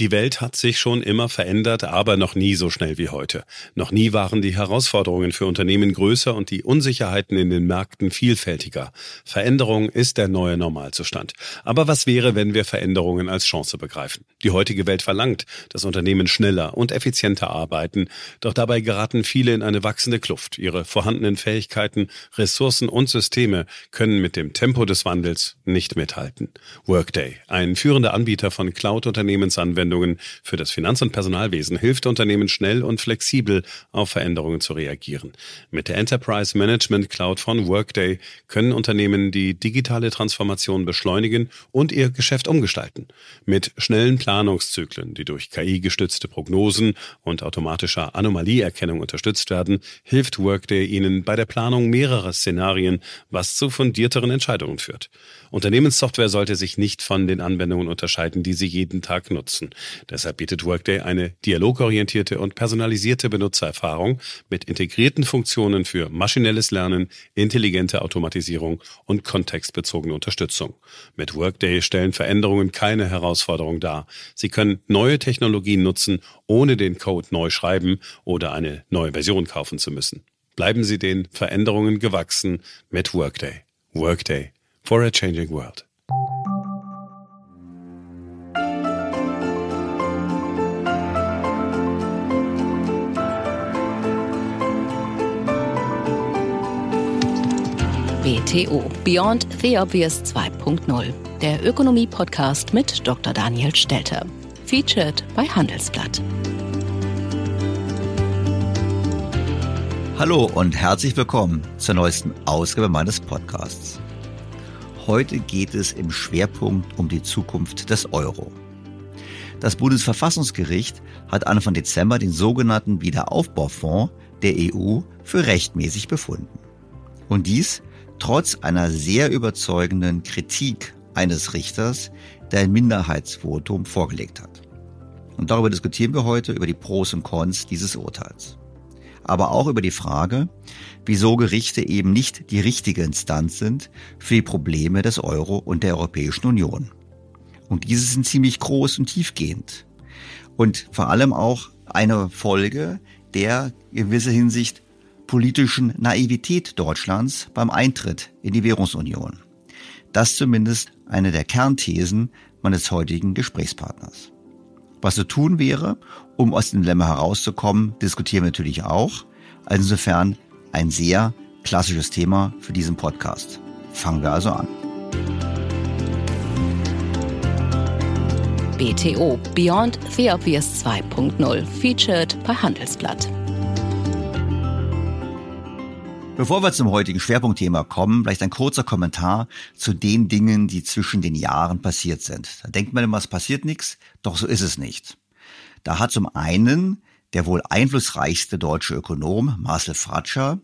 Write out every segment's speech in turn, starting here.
Die Welt hat sich schon immer verändert, aber noch nie so schnell wie heute. Noch nie waren die Herausforderungen für Unternehmen größer und die Unsicherheiten in den Märkten vielfältiger. Veränderung ist der neue Normalzustand. Aber was wäre, wenn wir Veränderungen als Chance begreifen? Die heutige Welt verlangt, dass Unternehmen schneller und effizienter arbeiten, doch dabei geraten viele in eine wachsende Kluft. Ihre vorhandenen Fähigkeiten, Ressourcen und Systeme können mit dem Tempo des Wandels nicht mithalten. Workday, ein führender Anbieter von Cloud-Unternehmensanwendungen, Anwendungen für das Finanz- und Personalwesen hilft Unternehmen schnell und flexibel auf Veränderungen zu reagieren. Mit der Enterprise Management Cloud von Workday können Unternehmen die digitale Transformation beschleunigen und ihr Geschäft umgestalten. Mit schnellen Planungszyklen, die durch KI-gestützte Prognosen und automatischer Anomalieerkennung unterstützt werden, hilft Workday Ihnen bei der Planung mehrerer Szenarien, was zu fundierteren Entscheidungen führt. Unternehmenssoftware sollte sich nicht von den Anwendungen unterscheiden, die Sie jeden Tag nutzen. Deshalb bietet Workday eine dialogorientierte und personalisierte Benutzererfahrung mit integrierten Funktionen für maschinelles Lernen, intelligente Automatisierung und kontextbezogene Unterstützung. Mit Workday stellen Veränderungen keine Herausforderung dar. Sie können neue Technologien nutzen, ohne den Code neu schreiben oder eine neue Version kaufen zu müssen. Bleiben Sie den Veränderungen gewachsen mit Workday. Workday for a changing world. BTO Beyond the Obvious 2.0, der Ökonomie-Podcast mit Dr. Daniel Stelter. Featured bei Handelsblatt. Hallo und herzlich willkommen zur neuesten Ausgabe meines Podcasts. Heute geht es im Schwerpunkt um die Zukunft des Euro. Das Bundesverfassungsgericht hat Anfang Dezember den sogenannten Wiederaufbaufonds der EU für rechtmäßig befunden. Und dies trotz einer sehr überzeugenden Kritik eines Richters, der ein Minderheitsvotum vorgelegt hat. Und darüber diskutieren wir heute über die Pros und Cons dieses Urteils. Aber auch über die Frage, wieso Gerichte eben nicht die richtige Instanz sind für die Probleme des Euro und der Europäischen Union. Und diese sind ziemlich groß und tiefgehend. Und vor allem auch eine Folge der in gewisser Hinsicht politischen Naivität Deutschlands beim Eintritt in die Währungsunion. Das zumindest eine der Kernthesen meines heutigen Gesprächspartners. Was zu tun wäre, um aus dem Dilemma herauszukommen, diskutieren wir natürlich auch. Also insofern ein sehr klassisches Thema für diesen Podcast. Fangen wir also an. BTO Beyond the Obvious 2.0 featured bei Handelsblatt. Bevor wir zum heutigen Schwerpunktthema kommen, vielleicht ein kurzer Kommentar zu den Dingen, die zwischen den Jahren passiert sind. Da denkt man immer, es passiert nichts, doch so ist es nicht. Da hat zum einen der wohl einflussreichste deutsche Ökonom Marcel Fratscher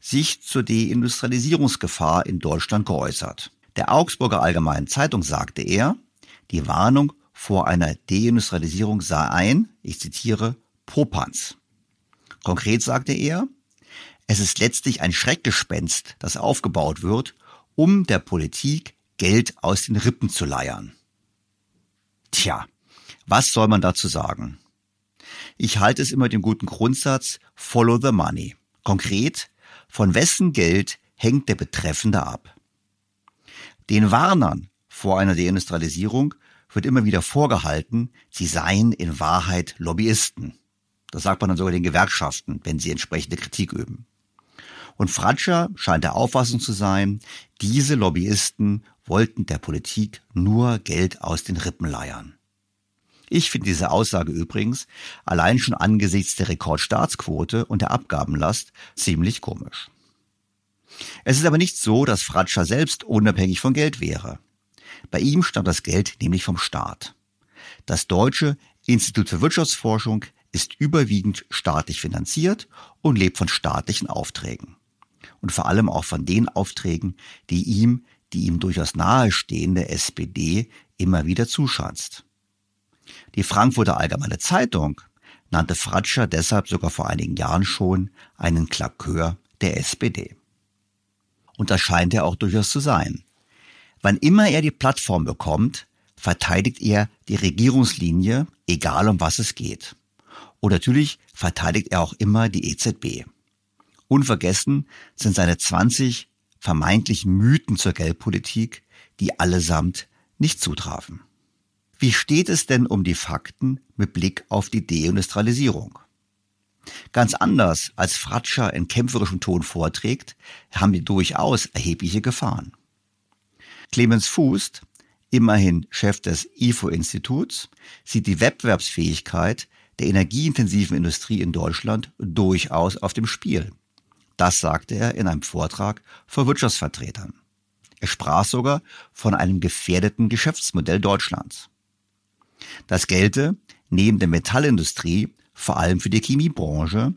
sich zur Deindustrialisierungsgefahr in Deutschland geäußert. Der Augsburger Allgemeinen Zeitung sagte er, die Warnung vor einer Deindustrialisierung sei ein, ich zitiere, Popanz. Konkret sagte er, es ist letztlich ein Schreckgespenst, das aufgebaut wird, um der Politik Geld aus den Rippen zu leiern. Tja, was soll man dazu sagen? Ich halte es immer dem guten Grundsatz Follow the Money. Konkret, von wessen Geld hängt der Betreffende ab? Den Warnern vor einer Deindustrialisierung wird immer wieder vorgehalten, sie seien in Wahrheit Lobbyisten. Das sagt man dann sogar den Gewerkschaften, wenn sie entsprechende Kritik üben. Und Fratscher scheint der Auffassung zu sein, diese Lobbyisten wollten der Politik nur Geld aus den Rippen leiern. Ich finde diese Aussage übrigens allein schon angesichts der Rekordstaatsquote und der Abgabenlast ziemlich komisch. Es ist aber nicht so, dass Fratscher selbst unabhängig von Geld wäre. Bei ihm stammt das Geld nämlich vom Staat. Das Deutsche Institut für Wirtschaftsforschung ist überwiegend staatlich finanziert und lebt von staatlichen Aufträgen und vor allem auch von den Aufträgen, die ihm, die ihm durchaus nahestehende SPD immer wieder zuschanzt. Die Frankfurter Allgemeine Zeitung nannte Fratscher deshalb sogar vor einigen Jahren schon einen Klakeur der SPD. Und das scheint er auch durchaus zu sein. Wann immer er die Plattform bekommt, verteidigt er die Regierungslinie, egal um was es geht. Und natürlich verteidigt er auch immer die EZB. Unvergessen sind seine 20 vermeintlichen Mythen zur Geldpolitik, die allesamt nicht zutrafen. Wie steht es denn um die Fakten mit Blick auf die Deindustrialisierung? Ganz anders als Fratscher in kämpferischem Ton vorträgt, haben wir durchaus erhebliche Gefahren. Clemens Fuß, immerhin Chef des IFO-Instituts, sieht die Wettbewerbsfähigkeit der energieintensiven Industrie in Deutschland durchaus auf dem Spiel. Das sagte er in einem Vortrag vor Wirtschaftsvertretern. Er sprach sogar von einem gefährdeten Geschäftsmodell Deutschlands. Das gelte neben der Metallindustrie vor allem für die Chemiebranche,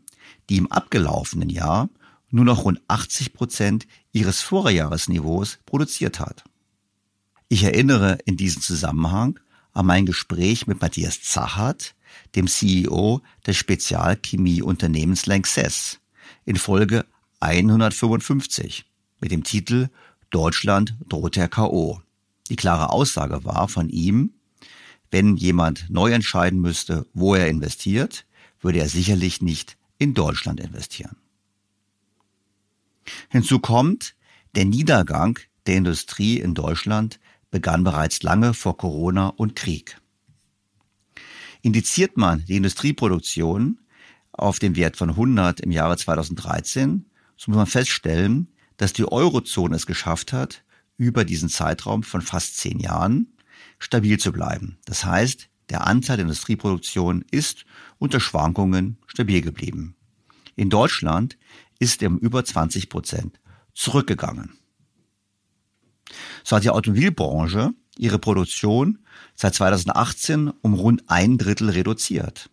die im abgelaufenen Jahr nur noch rund 80 Prozent ihres Vorjahresniveaus produziert hat. Ich erinnere in diesem Zusammenhang an mein Gespräch mit Matthias Zachert, dem CEO des Spezialchemieunternehmens Lanxess, in Folge 155 mit dem Titel Deutschland droht der K.O. Die klare Aussage war von ihm, wenn jemand neu entscheiden müsste, wo er investiert, würde er sicherlich nicht in Deutschland investieren. Hinzu kommt, der Niedergang der Industrie in Deutschland begann bereits lange vor Corona und Krieg. Indiziert man die Industrieproduktion auf den Wert von 100 im Jahre 2013, so muss man feststellen, dass die Eurozone es geschafft hat, über diesen Zeitraum von fast zehn Jahren stabil zu bleiben. Das heißt, der Anteil der Industrieproduktion ist unter Schwankungen stabil geblieben. In Deutschland ist er um über 20 Prozent zurückgegangen. So hat die Automobilbranche ihre Produktion seit 2018 um rund ein Drittel reduziert.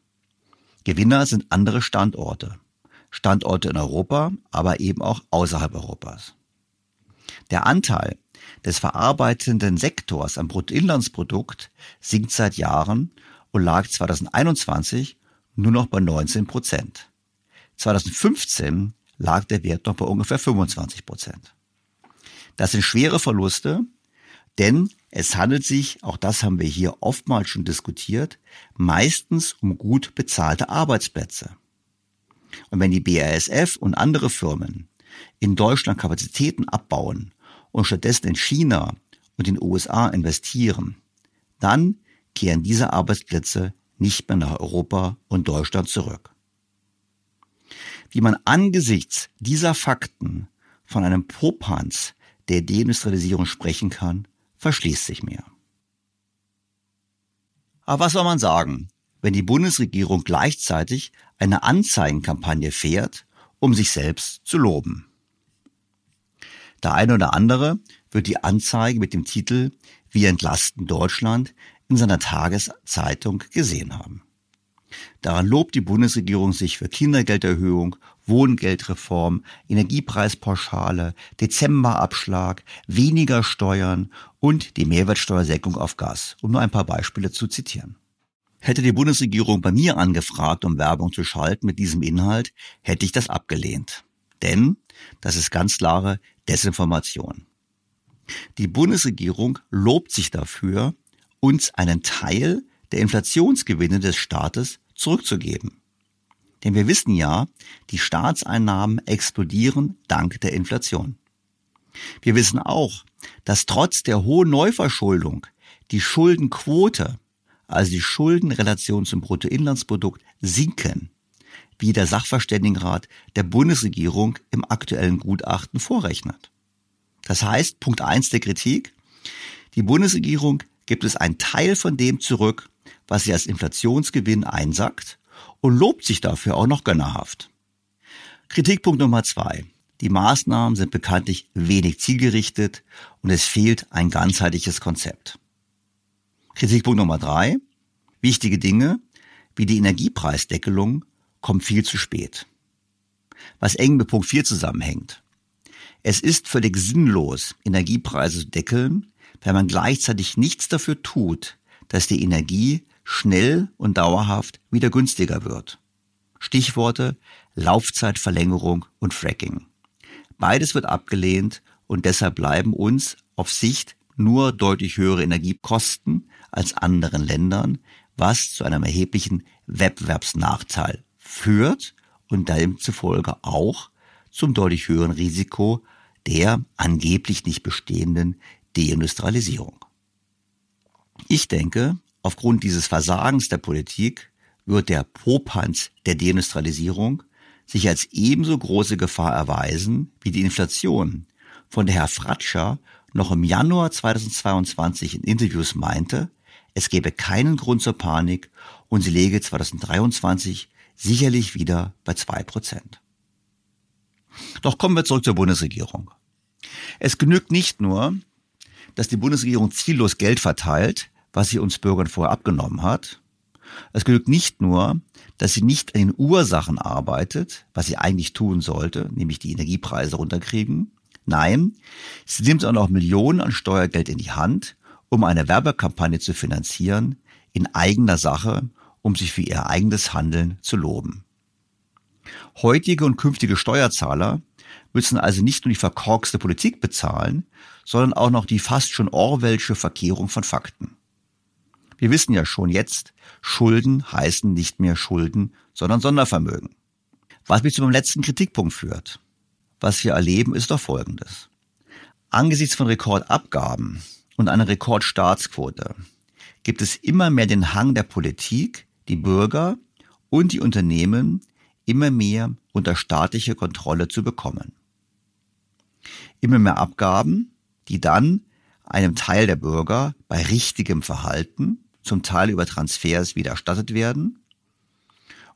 Gewinner sind andere Standorte. Standorte in Europa, aber eben auch außerhalb Europas. Der Anteil des verarbeitenden Sektors am Bruttoinlandsprodukt sinkt seit Jahren und lag 2021 nur noch bei 19 Prozent. 2015 lag der Wert noch bei ungefähr 25 Prozent. Das sind schwere Verluste, denn es handelt sich, auch das haben wir hier oftmals schon diskutiert, meistens um gut bezahlte Arbeitsplätze. Und wenn die BASF und andere Firmen in Deutschland Kapazitäten abbauen und stattdessen in China und den USA investieren, dann kehren diese Arbeitsplätze nicht mehr nach Europa und Deutschland zurück. Wie man angesichts dieser Fakten von einem Popanz der Deindustrialisierung sprechen kann, verschließt sich mir. Aber was soll man sagen, wenn die Bundesregierung gleichzeitig eine Anzeigenkampagne fährt, um sich selbst zu loben? Der eine oder andere wird die Anzeige mit dem Titel Wir entlasten Deutschland in seiner Tageszeitung gesehen haben. Daran lobt die Bundesregierung sich für Kindergelderhöhung, Wohngeldreform, Energiepreispauschale, Dezemberabschlag, weniger Steuern und die Mehrwertsteuersenkung auf Gas, um nur ein paar Beispiele zu zitieren. Hätte die Bundesregierung bei mir angefragt, um Werbung zu schalten mit diesem Inhalt, hätte ich das abgelehnt. Denn das ist ganz klare Desinformation. Die Bundesregierung lobt sich dafür, uns einen Teil der Inflationsgewinne des Staates zurückzugeben. Denn wir wissen ja, die Staatseinnahmen explodieren dank der Inflation. Wir wissen auch, dass trotz der hohen Neuverschuldung die Schuldenquote, also die Schuldenrelation zum Bruttoinlandsprodukt, sinken, wie der Sachverständigenrat der Bundesregierung im aktuellen Gutachten vorrechnet. Das heißt, Punkt eins der Kritik, die Bundesregierung gibt es einen Teil von dem zurück, was sie als Inflationsgewinn einsackt und lobt sich dafür auch noch gönnerhaft. Kritikpunkt Nummer zwei. Die Maßnahmen sind bekanntlich wenig zielgerichtet und es fehlt ein ganzheitliches Konzept. Kritikpunkt Nummer drei. Wichtige Dinge wie die Energiepreisdeckelung kommen viel zu spät. Was eng mit Punkt 4 zusammenhängt. Es ist völlig sinnlos, Energiepreise zu deckeln, wenn man gleichzeitig nichts dafür tut, dass die Energie schnell und dauerhaft wieder günstiger wird. Stichworte Laufzeitverlängerung und Fracking. Beides wird abgelehnt und deshalb bleiben uns auf Sicht nur deutlich höhere Energiekosten als anderen Ländern, was zu einem erheblichen Wettbewerbsnachteil führt und demzufolge auch zum deutlich höheren Risiko der angeblich nicht bestehenden Deindustrialisierung. Ich denke, aufgrund dieses Versagens der Politik wird der Popanz der Deindustrialisierung sich als ebenso große Gefahr erweisen wie die Inflation, von der Herr Fratscher noch im Januar 2022 in Interviews meinte, es gebe keinen Grund zur Panik und sie lege 2023 sicherlich wieder bei zwei Prozent. Doch kommen wir zurück zur Bundesregierung. Es genügt nicht nur, dass die Bundesregierung ziellos Geld verteilt, was sie uns Bürgern vorher abgenommen hat. Es genügt nicht nur, dass sie nicht an den Ursachen arbeitet, was sie eigentlich tun sollte, nämlich die Energiepreise runterkriegen. Nein, sie nimmt auch noch Millionen an Steuergeld in die Hand, um eine Werbekampagne zu finanzieren, in eigener Sache, um sich für ihr eigenes Handeln zu loben. Heutige und künftige Steuerzahler müssen also nicht nur die verkorkste Politik bezahlen, sondern auch noch die fast schon Orwellsche Verkehrung von Fakten. Wir wissen ja schon jetzt, Schulden heißen nicht mehr Schulden, sondern Sondervermögen. Was mich zu meinem letzten Kritikpunkt führt. Was wir erleben, ist doch Folgendes. Angesichts von Rekordabgaben und einer Rekordstaatsquote gibt es immer mehr den Hang der Politik, die Bürger und die Unternehmen immer mehr unter staatliche Kontrolle zu bekommen. Immer mehr Abgaben, die dann einem Teil der Bürger bei richtigem Verhalten zum Teil über Transfers wieder erstattet werden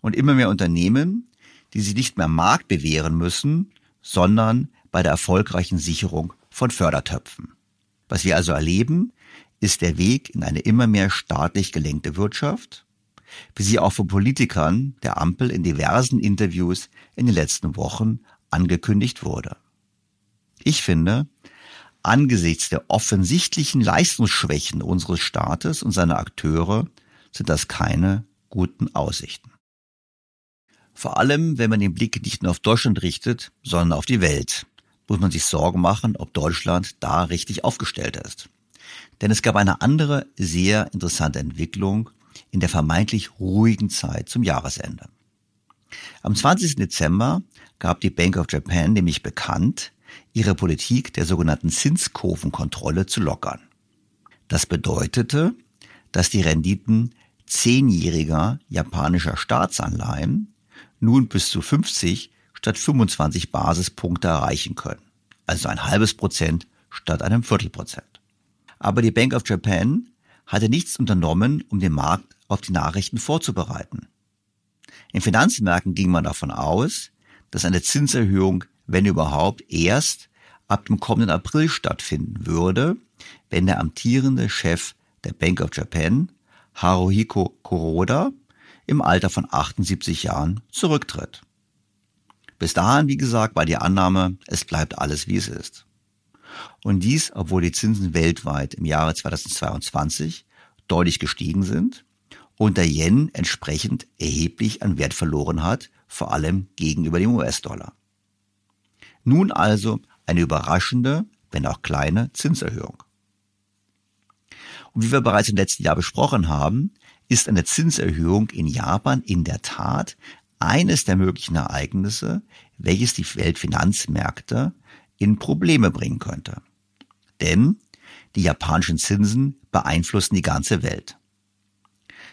und immer mehr Unternehmen, die sich nicht mehr Markt bewähren müssen, sondern bei der erfolgreichen Sicherung von Fördertöpfen. Was wir also erleben, ist der Weg in eine immer mehr staatlich gelenkte Wirtschaft, wie sie auch von Politikern der Ampel in diversen Interviews in den letzten Wochen angekündigt wurde. Ich finde, Angesichts der offensichtlichen Leistungsschwächen unseres Staates und seiner Akteure sind das keine guten Aussichten. Vor allem, wenn man den Blick nicht nur auf Deutschland richtet, sondern auf die Welt, muss man sich Sorgen machen, ob Deutschland da richtig aufgestellt ist. Denn es gab eine andere sehr interessante Entwicklung in der vermeintlich ruhigen Zeit zum Jahresende. Am 20. Dezember gab die Bank of Japan nämlich bekannt, ihre Politik der sogenannten Zinskurvenkontrolle zu lockern. Das bedeutete, dass die Renditen zehnjähriger japanischer Staatsanleihen nun bis zu 50 statt 25 Basispunkte erreichen können. Also ein halbes Prozent statt einem Viertelprozent. Aber die Bank of Japan hatte nichts unternommen, um den Markt auf die Nachrichten vorzubereiten. In Finanzmärkten ging man davon aus, dass eine Zinserhöhung wenn überhaupt, erst ab dem kommenden April stattfinden würde, wenn der amtierende Chef der Bank of Japan, Haruhiko Kuroda, im Alter von 78 Jahren zurücktritt. Bis dahin, wie gesagt, war die Annahme, es bleibt alles wie es ist. Und dies, obwohl die Zinsen weltweit im Jahre 2022 deutlich gestiegen sind und der Yen entsprechend erheblich an Wert verloren hat, vor allem gegenüber dem US-Dollar. Nun also eine überraschende, wenn auch kleine Zinserhöhung. Und wie wir bereits im letzten Jahr besprochen haben, ist eine Zinserhöhung in Japan in der Tat eines der möglichen Ereignisse, welches die Weltfinanzmärkte in Probleme bringen könnte. Denn die japanischen Zinsen beeinflussen die ganze Welt.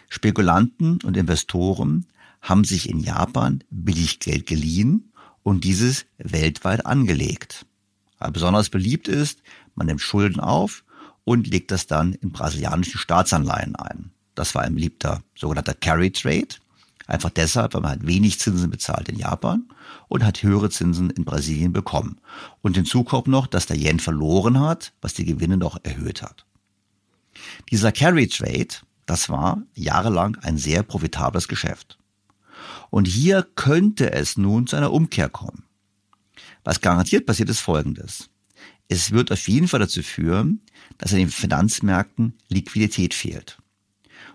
Spekulanten und Investoren haben sich in Japan Billiggeld geliehen und dieses weltweit angelegt. Besonders beliebt ist, man nimmt Schulden auf und legt das dann in brasilianischen Staatsanleihen ein. Das war ein beliebter sogenannter Carry Trade. Einfach deshalb, weil man hat wenig Zinsen bezahlt in Japan und hat höhere Zinsen in Brasilien bekommen. Und hinzu kommt noch, dass der Yen verloren hat, was die Gewinne noch erhöht hat. Dieser Carry Trade, das war jahrelang ein sehr profitables Geschäft. Und hier könnte es nun zu einer Umkehr kommen. Was garantiert passiert, ist Folgendes. Es wird auf jeden Fall dazu führen, dass an den Finanzmärkten Liquidität fehlt.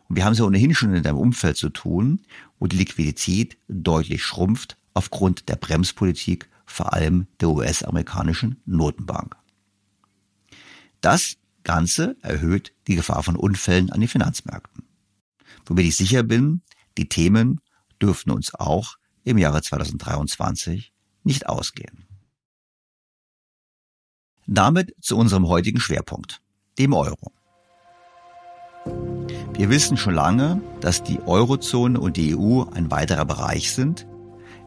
Und wir haben es ja ohnehin schon in einem Umfeld zu tun, wo die Liquidität deutlich schrumpft aufgrund der Bremspolitik, vor allem der US-amerikanischen Notenbank. Das Ganze erhöht die Gefahr von Unfällen an den Finanzmärkten. Womit ich sicher bin, die Themen dürften uns auch im Jahre 2023 nicht ausgehen. Damit zu unserem heutigen Schwerpunkt, dem Euro. Wir wissen schon lange, dass die Eurozone und die EU ein weiterer Bereich sind,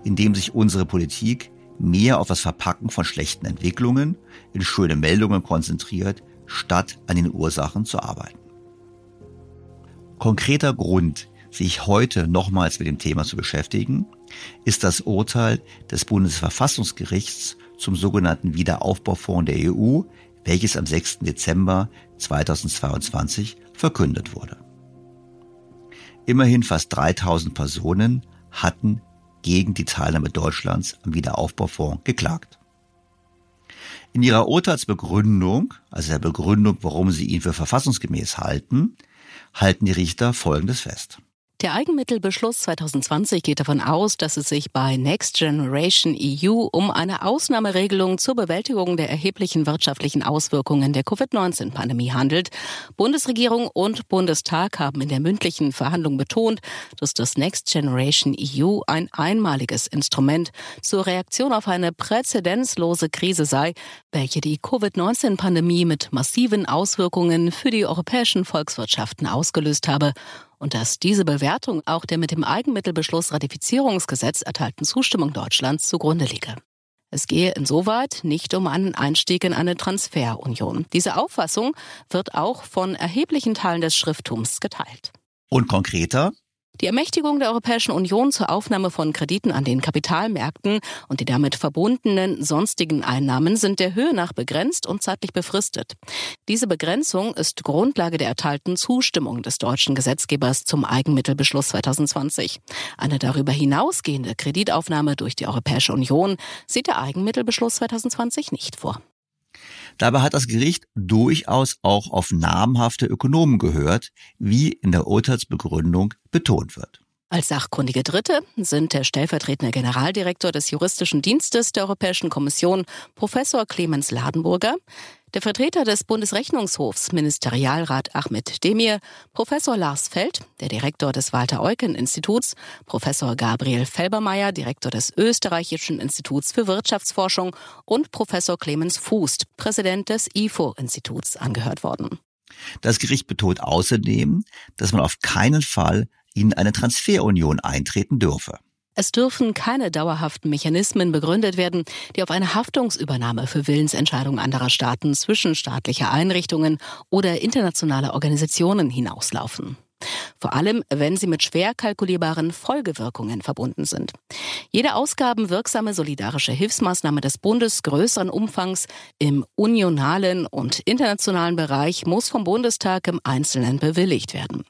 in dem sich unsere Politik mehr auf das Verpacken von schlechten Entwicklungen in schöne Meldungen konzentriert, statt an den Ursachen zu arbeiten. Konkreter Grund, sich heute nochmals mit dem Thema zu beschäftigen, ist das Urteil des Bundesverfassungsgerichts zum sogenannten Wiederaufbaufonds der EU, welches am 6. Dezember 2022 verkündet wurde. Immerhin fast 3000 Personen hatten gegen die Teilnahme Deutschlands am Wiederaufbaufonds geklagt. In ihrer Urteilsbegründung, also der Begründung, warum sie ihn für verfassungsgemäß halten, halten die Richter Folgendes fest. Der Eigenmittelbeschluss 2020 geht davon aus, dass es sich bei Next Generation EU um eine Ausnahmeregelung zur Bewältigung der erheblichen wirtschaftlichen Auswirkungen der Covid-19-Pandemie handelt. Bundesregierung und Bundestag haben in der mündlichen Verhandlung betont, dass das Next Generation EU ein einmaliges Instrument zur Reaktion auf eine präzedenzlose Krise sei, welche die Covid-19-Pandemie mit massiven Auswirkungen für die europäischen Volkswirtschaften ausgelöst habe und dass diese Bewertung auch der mit dem Eigenmittelbeschluss Ratifizierungsgesetz erteilten Zustimmung Deutschlands zugrunde liege. Es gehe insoweit nicht um einen Einstieg in eine Transferunion. Diese Auffassung wird auch von erheblichen Teilen des Schrifttums geteilt. Und konkreter? Die Ermächtigung der Europäischen Union zur Aufnahme von Krediten an den Kapitalmärkten und die damit verbundenen sonstigen Einnahmen sind der Höhe nach begrenzt und zeitlich befristet. Diese Begrenzung ist Grundlage der erteilten Zustimmung des deutschen Gesetzgebers zum Eigenmittelbeschluss 2020. Eine darüber hinausgehende Kreditaufnahme durch die Europäische Union sieht der Eigenmittelbeschluss 2020 nicht vor. Dabei hat das Gericht durchaus auch auf namhafte Ökonomen gehört, wie in der Urteilsbegründung betont wird. Als sachkundige Dritte sind der stellvertretende Generaldirektor des Juristischen Dienstes der Europäischen Kommission, Professor Clemens Ladenburger, der Vertreter des Bundesrechnungshofs, Ministerialrat Ahmed Demir, Professor Lars Feld, der Direktor des Walter-Eucken-Instituts, Professor Gabriel Felbermeier, Direktor des Österreichischen Instituts für Wirtschaftsforschung und Professor Clemens Fußt, Präsident des IFO-Instituts, angehört worden. Das Gericht betont außerdem, dass man auf keinen Fall in eine Transferunion eintreten dürfe. Es dürfen keine dauerhaften Mechanismen begründet werden, die auf eine Haftungsübernahme für Willensentscheidungen anderer Staaten, zwischenstaatlicher Einrichtungen oder internationaler Organisationen hinauslaufen. Vor allem, wenn sie mit schwer kalkulierbaren Folgewirkungen verbunden sind. Jede ausgabenwirksame solidarische Hilfsmaßnahme des Bundes größeren Umfangs im unionalen und internationalen Bereich muss vom Bundestag im Einzelnen bewilligt werden.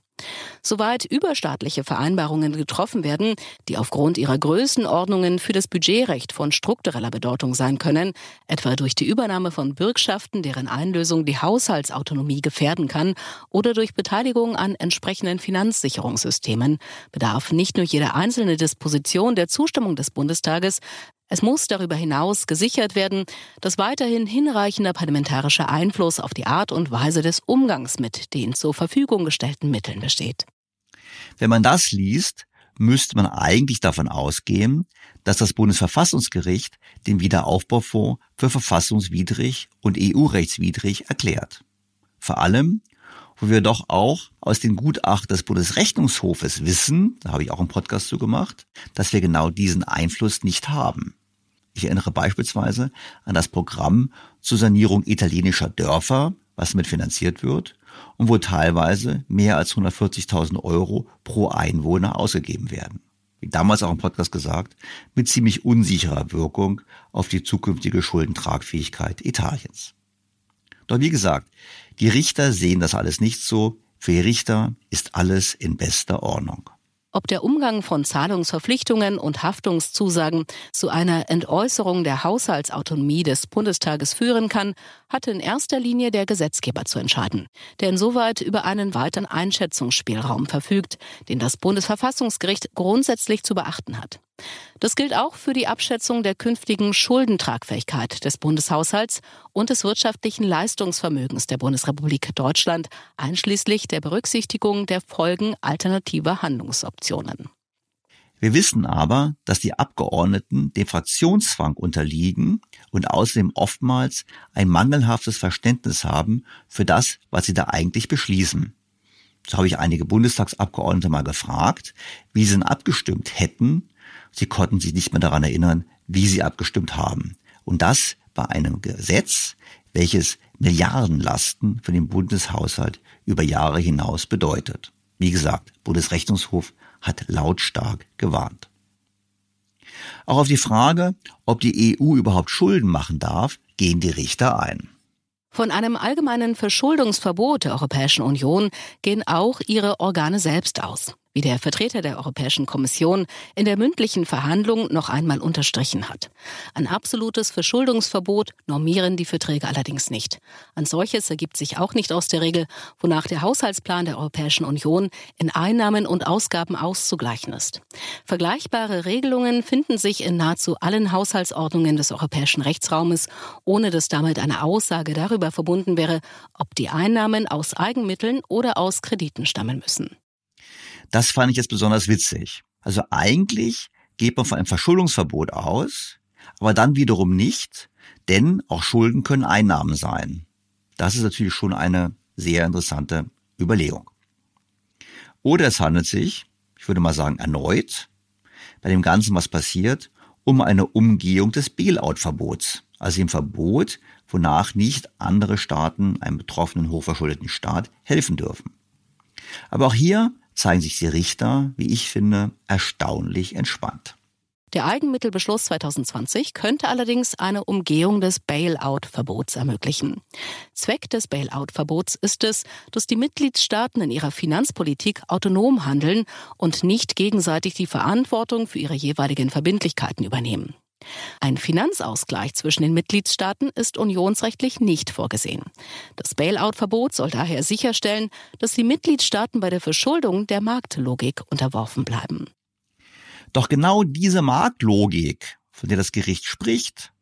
Soweit überstaatliche Vereinbarungen getroffen werden, die aufgrund ihrer Größenordnungen für das Budgetrecht von struktureller Bedeutung sein können, etwa durch die Übernahme von Bürgschaften, deren Einlösung die Haushaltsautonomie gefährden kann, oder durch Beteiligung an entsprechenden Finanzsicherungssystemen, bedarf nicht nur jede einzelne Disposition der Zustimmung des Bundestages, es muss darüber hinaus gesichert werden, dass weiterhin hinreichender parlamentarischer Einfluss auf die Art und Weise des Umgangs mit den zur Verfügung gestellten Mitteln besteht. Wenn man das liest, müsste man eigentlich davon ausgehen, dass das Bundesverfassungsgericht den Wiederaufbaufonds für verfassungswidrig und EU-rechtswidrig erklärt. Vor allem, wo wir doch auch aus den Gutachten des Bundesrechnungshofes wissen, da habe ich auch einen Podcast zu gemacht, dass wir genau diesen Einfluss nicht haben. Ich erinnere beispielsweise an das Programm zur Sanierung italienischer Dörfer, was mitfinanziert wird und wo teilweise mehr als 140.000 Euro pro Einwohner ausgegeben werden. Wie damals auch im Podcast gesagt, mit ziemlich unsicherer Wirkung auf die zukünftige Schuldentragfähigkeit Italiens. Doch wie gesagt, die Richter sehen das alles nicht so. Für die Richter ist alles in bester Ordnung. Ob der Umgang von Zahlungsverpflichtungen und Haftungszusagen zu einer Entäußerung der Haushaltsautonomie des Bundestages führen kann, hat in erster Linie der Gesetzgeber zu entscheiden, der insoweit über einen weiteren Einschätzungsspielraum verfügt, den das Bundesverfassungsgericht grundsätzlich zu beachten hat. Das gilt auch für die Abschätzung der künftigen Schuldentragfähigkeit des Bundeshaushalts und des wirtschaftlichen Leistungsvermögens der Bundesrepublik Deutschland, einschließlich der Berücksichtigung der Folgen alternativer Handlungsoptionen. Wir wissen aber, dass die Abgeordneten dem Fraktionszwang unterliegen und außerdem oftmals ein mangelhaftes Verständnis haben für das, was sie da eigentlich beschließen. So habe ich einige Bundestagsabgeordnete mal gefragt, wie sie denn abgestimmt hätten. Sie konnten sich nicht mehr daran erinnern, wie sie abgestimmt haben. Und das bei einem Gesetz, welches Milliardenlasten für den Bundeshaushalt über Jahre hinaus bedeutet. Wie gesagt, Bundesrechnungshof hat lautstark gewarnt. Auch auf die Frage, ob die EU überhaupt Schulden machen darf, gehen die Richter ein. Von einem allgemeinen Verschuldungsverbot der Europäischen Union gehen auch ihre Organe selbst aus wie der Vertreter der Europäischen Kommission in der mündlichen Verhandlung noch einmal unterstrichen hat. Ein absolutes Verschuldungsverbot normieren die Verträge allerdings nicht. Ein solches ergibt sich auch nicht aus der Regel, wonach der Haushaltsplan der Europäischen Union in Einnahmen und Ausgaben auszugleichen ist. Vergleichbare Regelungen finden sich in nahezu allen Haushaltsordnungen des europäischen Rechtsraumes, ohne dass damit eine Aussage darüber verbunden wäre, ob die Einnahmen aus Eigenmitteln oder aus Krediten stammen müssen. Das fand ich jetzt besonders witzig. Also eigentlich geht man von einem Verschuldungsverbot aus, aber dann wiederum nicht, denn auch Schulden können Einnahmen sein. Das ist natürlich schon eine sehr interessante Überlegung. Oder es handelt sich, ich würde mal sagen erneut, bei dem Ganzen, was passiert, um eine Umgehung des Bailout-Verbots, also dem Verbot, wonach nicht andere Staaten einem betroffenen hochverschuldeten Staat helfen dürfen. Aber auch hier zeigen sich die Richter, wie ich finde, erstaunlich entspannt. Der Eigenmittelbeschluss 2020 könnte allerdings eine Umgehung des Bailout-Verbots ermöglichen. Zweck des Bailout-Verbots ist es, dass die Mitgliedstaaten in ihrer Finanzpolitik autonom handeln und nicht gegenseitig die Verantwortung für ihre jeweiligen Verbindlichkeiten übernehmen. Ein Finanzausgleich zwischen den Mitgliedstaaten ist unionsrechtlich nicht vorgesehen. Das Bailout-Verbot soll daher sicherstellen, dass die Mitgliedstaaten bei der Verschuldung der Marktlogik unterworfen bleiben. Doch genau diese Marktlogik, von der das Gericht spricht,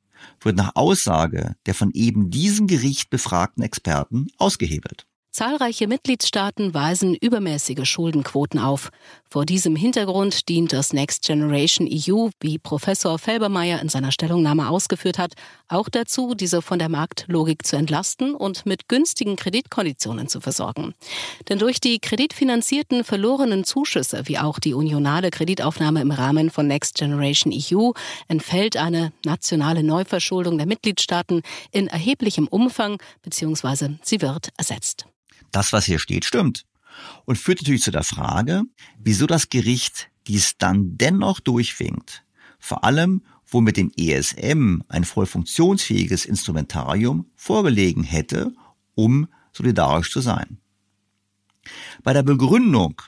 wird nach Aussage der von eben diesem Gericht befragten Experten ausgehebelt. Zahlreiche Mitgliedstaaten weisen übermäßige Schuldenquoten auf. Vor diesem Hintergrund dient das Next Generation EU, wie Professor Felbermeier in seiner Stellungnahme ausgeführt hat, auch dazu, diese von der Marktlogik zu entlasten und mit günstigen Kreditkonditionen zu versorgen. Denn durch die kreditfinanzierten verlorenen Zuschüsse, wie auch die unionale Kreditaufnahme im Rahmen von Next Generation EU, entfällt eine nationale Neuverschuldung der Mitgliedstaaten in erheblichem Umfang bzw. sie wird ersetzt das, was hier steht, stimmt. Und führt natürlich zu der Frage, wieso das Gericht dies dann dennoch durchwinkt. Vor allem, wo mit dem ESM ein voll funktionsfähiges Instrumentarium vorgelegen hätte, um solidarisch zu sein. Bei der Begründung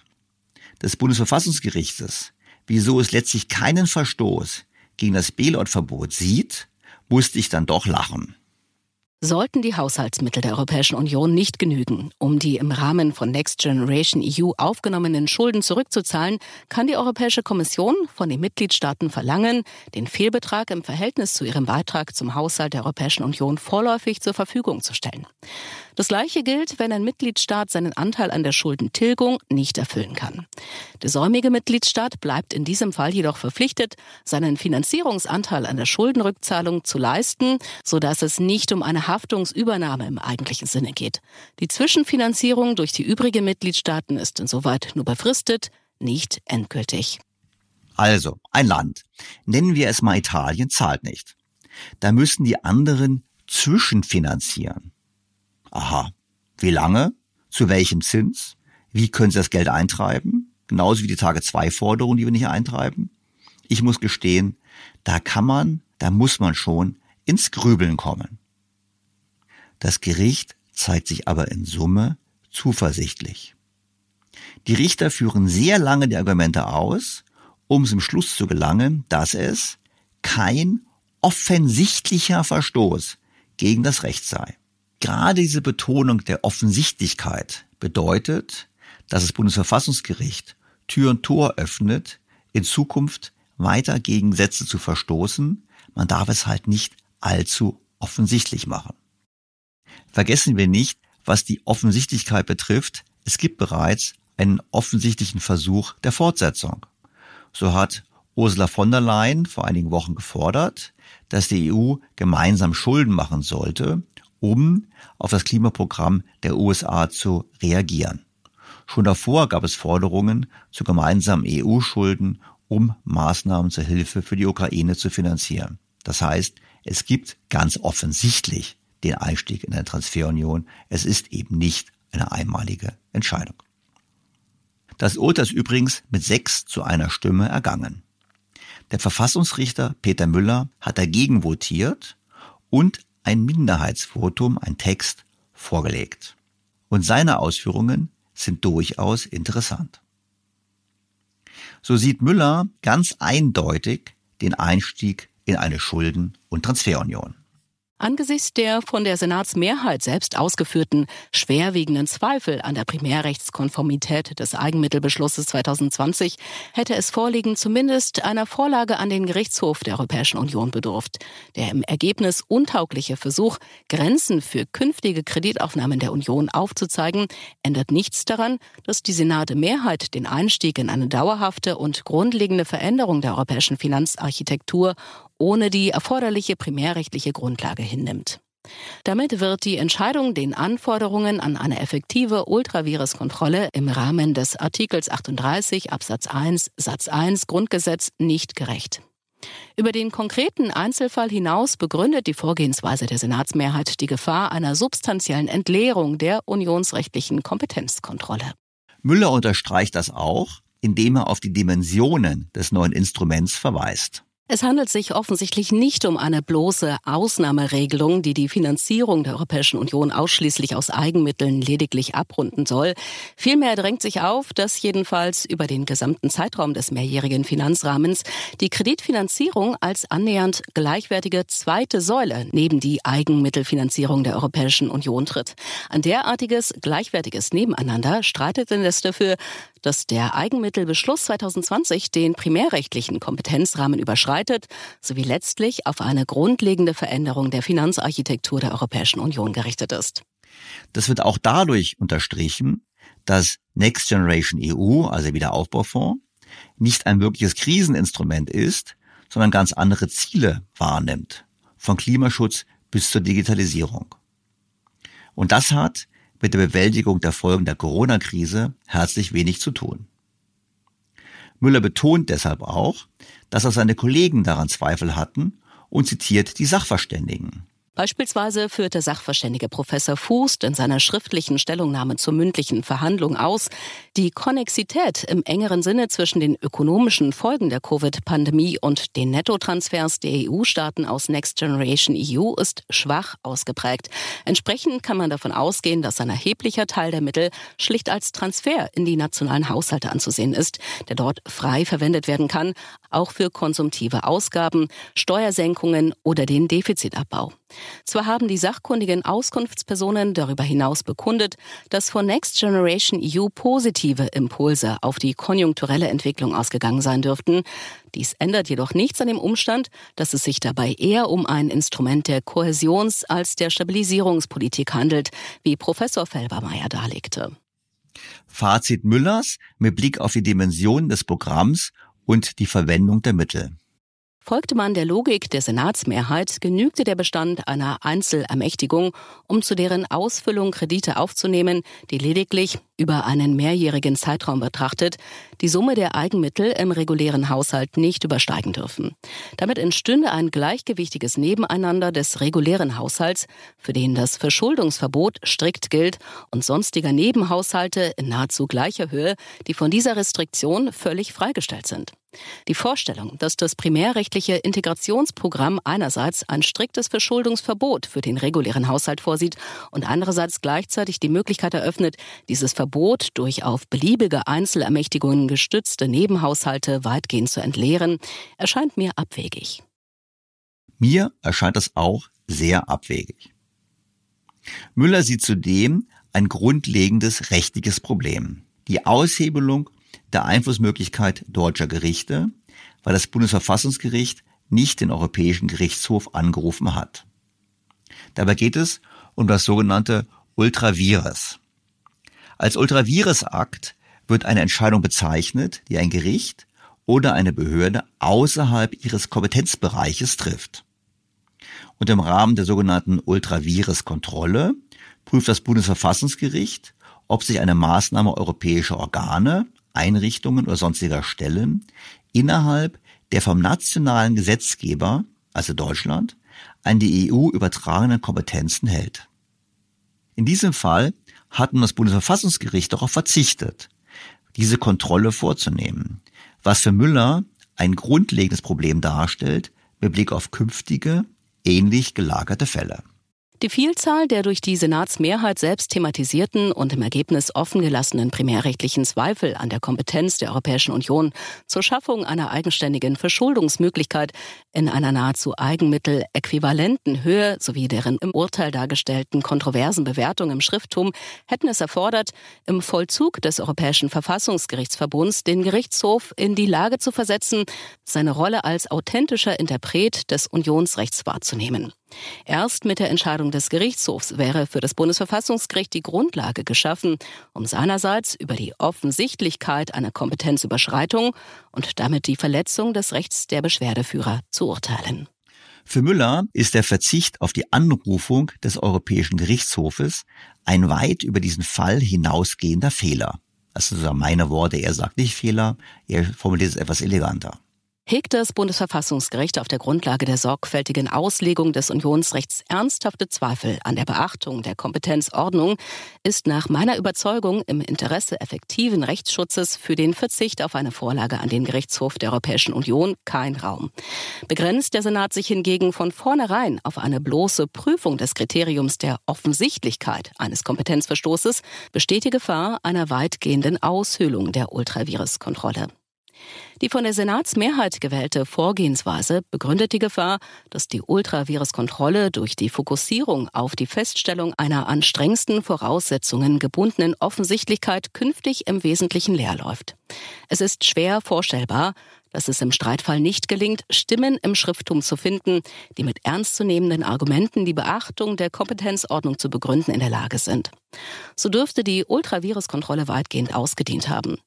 des Bundesverfassungsgerichtes, wieso es letztlich keinen Verstoß gegen das Bailout-Verbot sieht, musste ich dann doch lachen. Sollten die Haushaltsmittel der Europäischen Union nicht genügen, um die im Rahmen von Next Generation EU aufgenommenen Schulden zurückzuzahlen, kann die Europäische Kommission von den Mitgliedstaaten verlangen, den Fehlbetrag im Verhältnis zu ihrem Beitrag zum Haushalt der Europäischen Union vorläufig zur Verfügung zu stellen. Das Gleiche gilt, wenn ein Mitgliedstaat seinen Anteil an der Schuldentilgung nicht erfüllen kann. Der säumige Mitgliedstaat bleibt in diesem Fall jedoch verpflichtet, seinen Finanzierungsanteil an der Schuldenrückzahlung zu leisten, sodass es nicht um eine Haftungsübernahme im eigentlichen Sinne geht. Die Zwischenfinanzierung durch die übrigen Mitgliedstaaten ist insoweit nur befristet, nicht endgültig. Also, ein Land, nennen wir es mal Italien, zahlt nicht. Da müssen die anderen zwischenfinanzieren. Aha. Wie lange? Zu welchem Zins? Wie können Sie das Geld eintreiben? Genauso wie die Tage 2 Forderung, die wir nicht eintreiben. Ich muss gestehen, da kann man, da muss man schon ins Grübeln kommen. Das Gericht zeigt sich aber in Summe zuversichtlich. Die Richter führen sehr lange die Argumente aus, um zum Schluss zu gelangen, dass es kein offensichtlicher Verstoß gegen das Recht sei. Gerade diese Betonung der Offensichtlichkeit bedeutet, dass das Bundesverfassungsgericht Tür und Tor öffnet, in Zukunft weiter gegen Gesetze zu verstoßen, man darf es halt nicht allzu offensichtlich machen. Vergessen wir nicht, was die Offensichtlichkeit betrifft, es gibt bereits einen offensichtlichen Versuch der Fortsetzung. So hat Ursula von der Leyen vor einigen Wochen gefordert, dass die EU gemeinsam Schulden machen sollte, um auf das Klimaprogramm der USA zu reagieren. Schon davor gab es Forderungen zu gemeinsamen EU-Schulden, um Maßnahmen zur Hilfe für die Ukraine zu finanzieren. Das heißt, es gibt ganz offensichtlich den Einstieg in eine Transferunion. Es ist eben nicht eine einmalige Entscheidung. Das Urteil ist übrigens mit sechs zu einer Stimme ergangen. Der Verfassungsrichter Peter Müller hat dagegen votiert und ein Minderheitsvotum, ein Text, vorgelegt. Und seine Ausführungen sind durchaus interessant. So sieht Müller ganz eindeutig den Einstieg in eine Schulden- und Transferunion. Angesichts der von der Senatsmehrheit selbst ausgeführten schwerwiegenden Zweifel an der Primärrechtskonformität des Eigenmittelbeschlusses 2020 hätte es vorliegend zumindest einer Vorlage an den Gerichtshof der Europäischen Union bedurft. Der im Ergebnis untaugliche Versuch, Grenzen für künftige Kreditaufnahmen der Union aufzuzeigen, ändert nichts daran, dass die Senate Mehrheit den Einstieg in eine dauerhafte und grundlegende Veränderung der europäischen Finanzarchitektur ohne die erforderliche primärrechtliche Grundlage hinnimmt. Damit wird die Entscheidung den Anforderungen an eine effektive Ultraviruskontrolle im Rahmen des Artikels 38 Absatz 1 Satz 1 Grundgesetz nicht gerecht. Über den konkreten Einzelfall hinaus begründet die Vorgehensweise der Senatsmehrheit die Gefahr einer substanziellen Entleerung der unionsrechtlichen Kompetenzkontrolle. Müller unterstreicht das auch, indem er auf die Dimensionen des neuen Instruments verweist. Es handelt sich offensichtlich nicht um eine bloße Ausnahmeregelung, die die Finanzierung der Europäischen Union ausschließlich aus Eigenmitteln lediglich abrunden soll. Vielmehr drängt sich auf, dass jedenfalls über den gesamten Zeitraum des mehrjährigen Finanzrahmens die Kreditfinanzierung als annähernd gleichwertige zweite Säule neben die Eigenmittelfinanzierung der Europäischen Union tritt. Ein derartiges gleichwertiges Nebeneinander streitet indes dafür, dass der Eigenmittelbeschluss 2020 den primärrechtlichen Kompetenzrahmen überschreitet, sowie letztlich auf eine grundlegende Veränderung der Finanzarchitektur der Europäischen Union gerichtet ist. Das wird auch dadurch unterstrichen, dass Next Generation EU, also Wiederaufbaufonds, nicht ein wirkliches Kriseninstrument ist, sondern ganz andere Ziele wahrnimmt, von Klimaschutz bis zur Digitalisierung. Und das hat mit der Bewältigung der Folgen der Corona-Krise herzlich wenig zu tun. Müller betont deshalb auch, dass auch seine Kollegen daran Zweifel hatten und zitiert die Sachverständigen. Beispielsweise führte Sachverständige Professor Fuß in seiner schriftlichen Stellungnahme zur mündlichen Verhandlung aus, die Konnexität im engeren Sinne zwischen den ökonomischen Folgen der Covid-Pandemie und den Nettotransfers der EU-Staaten aus Next Generation EU ist schwach ausgeprägt. Entsprechend kann man davon ausgehen, dass ein erheblicher Teil der Mittel schlicht als Transfer in die nationalen Haushalte anzusehen ist, der dort frei verwendet werden kann, auch für konsumtive Ausgaben, Steuersenkungen oder den Defizitabbau. Zwar haben die sachkundigen Auskunftspersonen darüber hinaus bekundet, dass von Next Generation EU positive Impulse auf die konjunkturelle Entwicklung ausgegangen sein dürften. Dies ändert jedoch nichts an dem Umstand, dass es sich dabei eher um ein Instrument der Kohäsions- als der Stabilisierungspolitik handelt, wie Professor Felbermeier darlegte. Fazit Müllers mit Blick auf die Dimension des Programms und die Verwendung der Mittel. Folgte man der Logik der Senatsmehrheit, genügte der Bestand einer Einzelermächtigung, um zu deren Ausfüllung Kredite aufzunehmen, die lediglich über einen mehrjährigen Zeitraum betrachtet, die Summe der Eigenmittel im regulären Haushalt nicht übersteigen dürfen. Damit entstünde ein gleichgewichtiges Nebeneinander des regulären Haushalts, für den das Verschuldungsverbot strikt gilt, und sonstiger Nebenhaushalte in nahezu gleicher Höhe, die von dieser Restriktion völlig freigestellt sind. Die Vorstellung, dass das primärrechtliche Integrationsprogramm einerseits ein striktes Verschuldungsverbot für den regulären Haushalt vorsieht und andererseits gleichzeitig die Möglichkeit eröffnet, dieses Verbot durch auf beliebige Einzelermächtigungen gestützte Nebenhaushalte weitgehend zu entleeren, erscheint mir abwegig. Mir erscheint das auch sehr abwegig. Müller sieht zudem ein grundlegendes rechtliches Problem. Die Aushebelung der Einflussmöglichkeit deutscher Gerichte, weil das Bundesverfassungsgericht nicht den Europäischen Gerichtshof angerufen hat. Dabei geht es um das sogenannte Ultravires. Als Ultravires-Akt wird eine Entscheidung bezeichnet, die ein Gericht oder eine Behörde außerhalb ihres Kompetenzbereiches trifft. Und im Rahmen der sogenannten Ultravires-Kontrolle prüft das Bundesverfassungsgericht, ob sich eine Maßnahme europäischer Organe, Einrichtungen oder sonstiger Stellen innerhalb der vom nationalen Gesetzgeber, also Deutschland, an die EU übertragenen Kompetenzen hält. In diesem Fall hat nun das Bundesverfassungsgericht darauf verzichtet, diese Kontrolle vorzunehmen, was für Müller ein grundlegendes Problem darstellt mit Blick auf künftige, ähnlich gelagerte Fälle. Die Vielzahl der durch die Senatsmehrheit selbst thematisierten und im Ergebnis offengelassenen primärrechtlichen Zweifel an der Kompetenz der Europäischen Union zur Schaffung einer eigenständigen Verschuldungsmöglichkeit in einer nahezu Eigenmittel-äquivalenten Höhe sowie deren im Urteil dargestellten kontroversen Bewertung im Schrifttum hätten es erfordert, im Vollzug des Europäischen Verfassungsgerichtsverbunds den Gerichtshof in die Lage zu versetzen, seine Rolle als authentischer Interpret des Unionsrechts wahrzunehmen. Erst mit der Entscheidung des Gerichtshofs wäre für das Bundesverfassungsgericht die Grundlage geschaffen, um seinerseits über die Offensichtlichkeit einer Kompetenzüberschreitung und damit die Verletzung des Rechts der Beschwerdeführer zu urteilen. Für Müller ist der Verzicht auf die Anrufung des Europäischen Gerichtshofes ein weit über diesen Fall hinausgehender Fehler. Das sind meine Worte, er sagt nicht Fehler, er formuliert es etwas eleganter hegt das Bundesverfassungsgericht auf der Grundlage der sorgfältigen Auslegung des Unionsrechts ernsthafte Zweifel an der Beachtung der Kompetenzordnung, ist nach meiner Überzeugung im Interesse effektiven Rechtsschutzes für den Verzicht auf eine Vorlage an den Gerichtshof der Europäischen Union kein Raum. Begrenzt der Senat sich hingegen von vornherein auf eine bloße Prüfung des Kriteriums der Offensichtlichkeit eines Kompetenzverstoßes, besteht die Gefahr einer weitgehenden Aushöhlung der Ultraviruskontrolle. Die von der Senatsmehrheit gewählte Vorgehensweise begründet die Gefahr, dass die Ultraviruskontrolle durch die Fokussierung auf die Feststellung einer an strengsten Voraussetzungen gebundenen Offensichtlichkeit künftig im Wesentlichen leer läuft. Es ist schwer vorstellbar, dass es im Streitfall nicht gelingt, Stimmen im Schrifttum zu finden, die mit ernstzunehmenden Argumenten die Beachtung der Kompetenzordnung zu begründen in der Lage sind. So dürfte die Ultraviruskontrolle weitgehend ausgedient haben.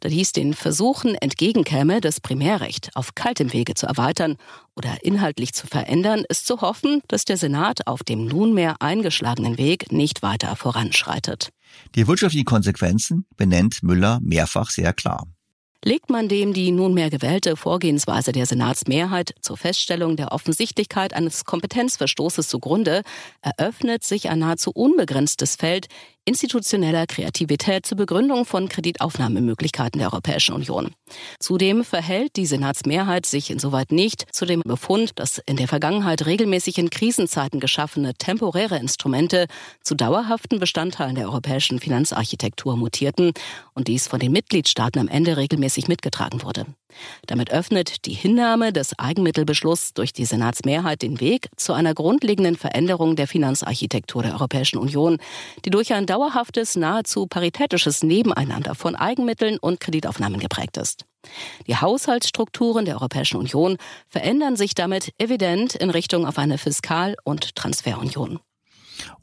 Da dies den Versuchen entgegenkäme, das Primärrecht auf kaltem Wege zu erweitern oder inhaltlich zu verändern, ist zu hoffen, dass der Senat auf dem nunmehr eingeschlagenen Weg nicht weiter voranschreitet. Die wirtschaftlichen Konsequenzen benennt Müller mehrfach sehr klar. Legt man dem die nunmehr gewählte Vorgehensweise der Senatsmehrheit zur Feststellung der Offensichtlichkeit eines Kompetenzverstoßes zugrunde, eröffnet sich ein nahezu unbegrenztes Feld, institutioneller Kreativität zur Begründung von Kreditaufnahmemöglichkeiten der Europäischen Union. Zudem verhält die Senatsmehrheit sich insoweit nicht zu dem Befund, dass in der Vergangenheit regelmäßig in Krisenzeiten geschaffene temporäre Instrumente zu dauerhaften Bestandteilen der europäischen Finanzarchitektur mutierten und dies von den Mitgliedstaaten am Ende regelmäßig mitgetragen wurde. Damit öffnet die Hinnahme des Eigenmittelbeschlusses durch die Senatsmehrheit den Weg zu einer grundlegenden Veränderung der Finanzarchitektur der Europäischen Union, die durch ein dauerhaftes, nahezu paritätisches Nebeneinander von Eigenmitteln und Kreditaufnahmen geprägt ist. Die Haushaltsstrukturen der Europäischen Union verändern sich damit evident in Richtung auf eine Fiskal- und Transferunion.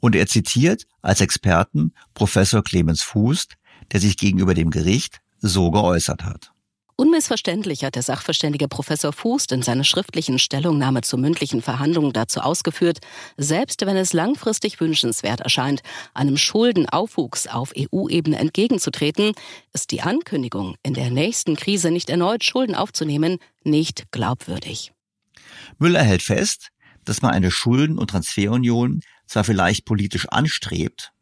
Und er zitiert als Experten Professor Clemens Fuß, der sich gegenüber dem Gericht so geäußert hat. Unmissverständlich hat der Sachverständige Professor Fuß in seiner schriftlichen Stellungnahme zur mündlichen Verhandlung dazu ausgeführt, selbst wenn es langfristig wünschenswert erscheint, einem Schuldenaufwuchs auf EU-Ebene entgegenzutreten, ist die Ankündigung, in der nächsten Krise nicht erneut Schulden aufzunehmen, nicht glaubwürdig. Müller hält fest, dass man eine Schulden- und Transferunion zwar vielleicht politisch anstrebt,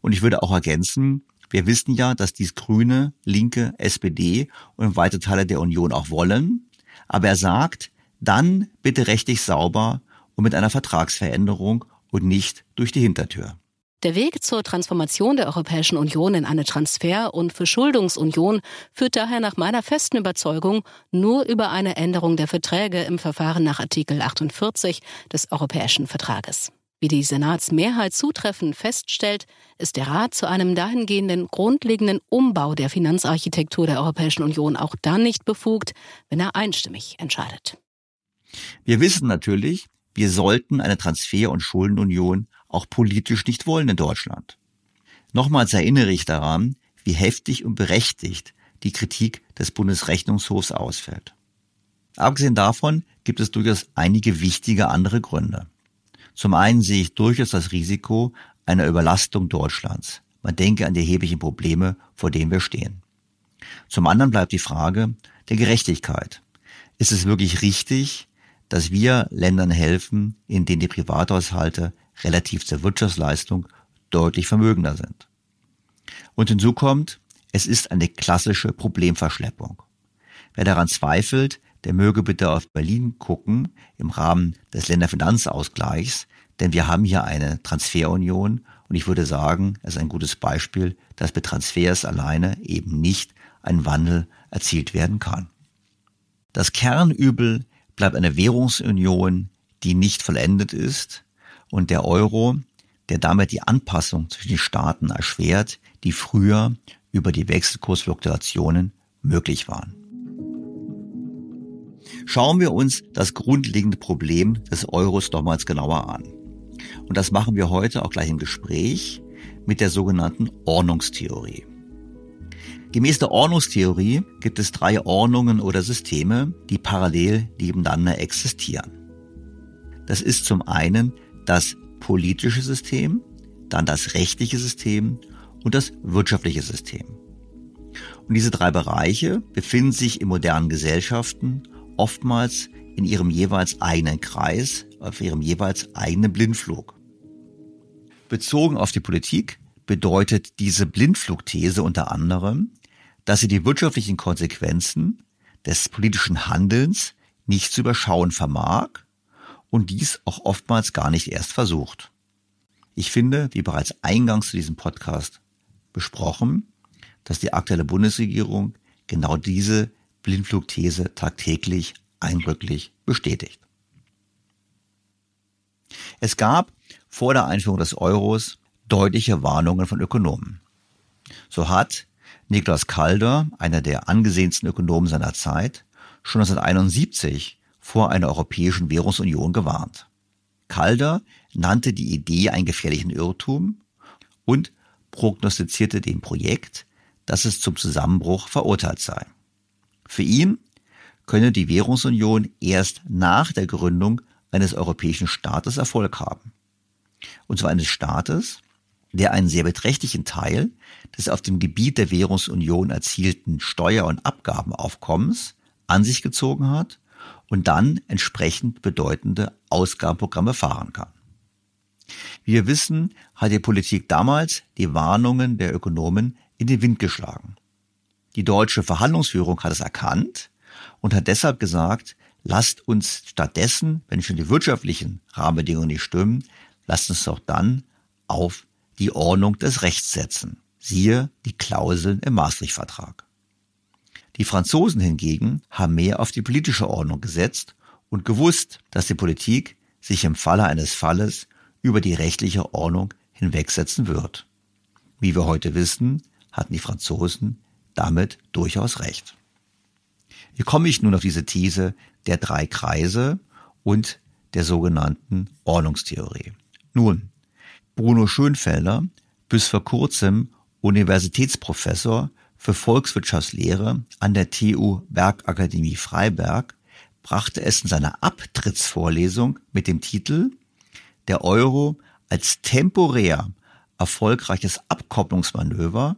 und ich würde auch ergänzen, wir wissen ja, dass dies Grüne, Linke, SPD und weite Teile der Union auch wollen. Aber er sagt, dann bitte rechtlich sauber und mit einer Vertragsveränderung und nicht durch die Hintertür. Der Weg zur Transformation der Europäischen Union in eine Transfer- und Verschuldungsunion führt daher nach meiner festen Überzeugung nur über eine Änderung der Verträge im Verfahren nach Artikel 48 des Europäischen Vertrages. Wie die Senatsmehrheit zutreffend feststellt, ist der Rat zu einem dahingehenden grundlegenden Umbau der Finanzarchitektur der Europäischen Union auch dann nicht befugt, wenn er einstimmig entscheidet. Wir wissen natürlich, wir sollten eine Transfer- und Schuldenunion auch politisch nicht wollen in Deutschland. Nochmals erinnere ich daran, wie heftig und berechtigt die Kritik des Bundesrechnungshofs ausfällt. Abgesehen davon gibt es durchaus einige wichtige andere Gründe. Zum einen sehe ich durchaus das Risiko einer Überlastung Deutschlands. Man denke an die erheblichen Probleme, vor denen wir stehen. Zum anderen bleibt die Frage der Gerechtigkeit. Ist es wirklich richtig, dass wir Ländern helfen, in denen die Privathaushalte relativ zur Wirtschaftsleistung deutlich vermögender sind? Und hinzu kommt, es ist eine klassische Problemverschleppung. Wer daran zweifelt, der möge bitte auf Berlin gucken im Rahmen des Länderfinanzausgleichs, denn wir haben hier eine Transferunion und ich würde sagen, es ist ein gutes Beispiel, dass mit Transfers alleine eben nicht ein Wandel erzielt werden kann. Das Kernübel bleibt eine Währungsunion, die nicht vollendet ist und der Euro, der damit die Anpassung zwischen den Staaten erschwert, die früher über die Wechselkursfluktuationen möglich waren. Schauen wir uns das grundlegende Problem des Euros nochmals genauer an. Und das machen wir heute auch gleich im Gespräch mit der sogenannten Ordnungstheorie. Gemäß der Ordnungstheorie gibt es drei Ordnungen oder Systeme, die parallel nebeneinander existieren. Das ist zum einen das politische System, dann das rechtliche System und das wirtschaftliche System. Und diese drei Bereiche befinden sich in modernen Gesellschaften oftmals in ihrem jeweils eigenen Kreis, auf ihrem jeweils eigenen Blindflug. Bezogen auf die Politik bedeutet diese Blindflugthese unter anderem, dass sie die wirtschaftlichen Konsequenzen des politischen Handelns nicht zu überschauen vermag und dies auch oftmals gar nicht erst versucht. Ich finde, wie bereits eingangs zu diesem Podcast besprochen, dass die aktuelle Bundesregierung genau diese Blindflugthese tagtäglich eindrücklich bestätigt. Es gab vor der Einführung des Euros deutliche Warnungen von Ökonomen. So hat Niklas Calder, einer der angesehensten Ökonomen seiner Zeit, schon 1971 vor einer europäischen Währungsunion gewarnt. Calder nannte die Idee einen gefährlichen Irrtum und prognostizierte dem Projekt, dass es zum Zusammenbruch verurteilt sei. Für ihn könne die Währungsunion erst nach der Gründung eines europäischen Staates Erfolg haben. Und zwar eines Staates, der einen sehr beträchtlichen Teil des auf dem Gebiet der Währungsunion erzielten Steuer- und Abgabenaufkommens an sich gezogen hat und dann entsprechend bedeutende Ausgabenprogramme fahren kann. Wie wir wissen, hat die Politik damals die Warnungen der Ökonomen in den Wind geschlagen. Die deutsche Verhandlungsführung hat es erkannt und hat deshalb gesagt, lasst uns stattdessen, wenn schon die wirtschaftlichen Rahmenbedingungen nicht stimmen, lasst uns doch dann auf die Ordnung des Rechts setzen. Siehe die Klauseln im Maastricht-Vertrag. Die Franzosen hingegen haben mehr auf die politische Ordnung gesetzt und gewusst, dass die Politik sich im Falle eines Falles über die rechtliche Ordnung hinwegsetzen wird. Wie wir heute wissen, hatten die Franzosen damit durchaus recht. Wie komme ich nun auf diese These der drei Kreise und der sogenannten Ordnungstheorie? Nun, Bruno Schönfelder, bis vor kurzem Universitätsprofessor für Volkswirtschaftslehre an der TU Bergakademie Freiberg, brachte es in seiner Abtrittsvorlesung mit dem Titel Der Euro als temporär erfolgreiches Abkopplungsmanöver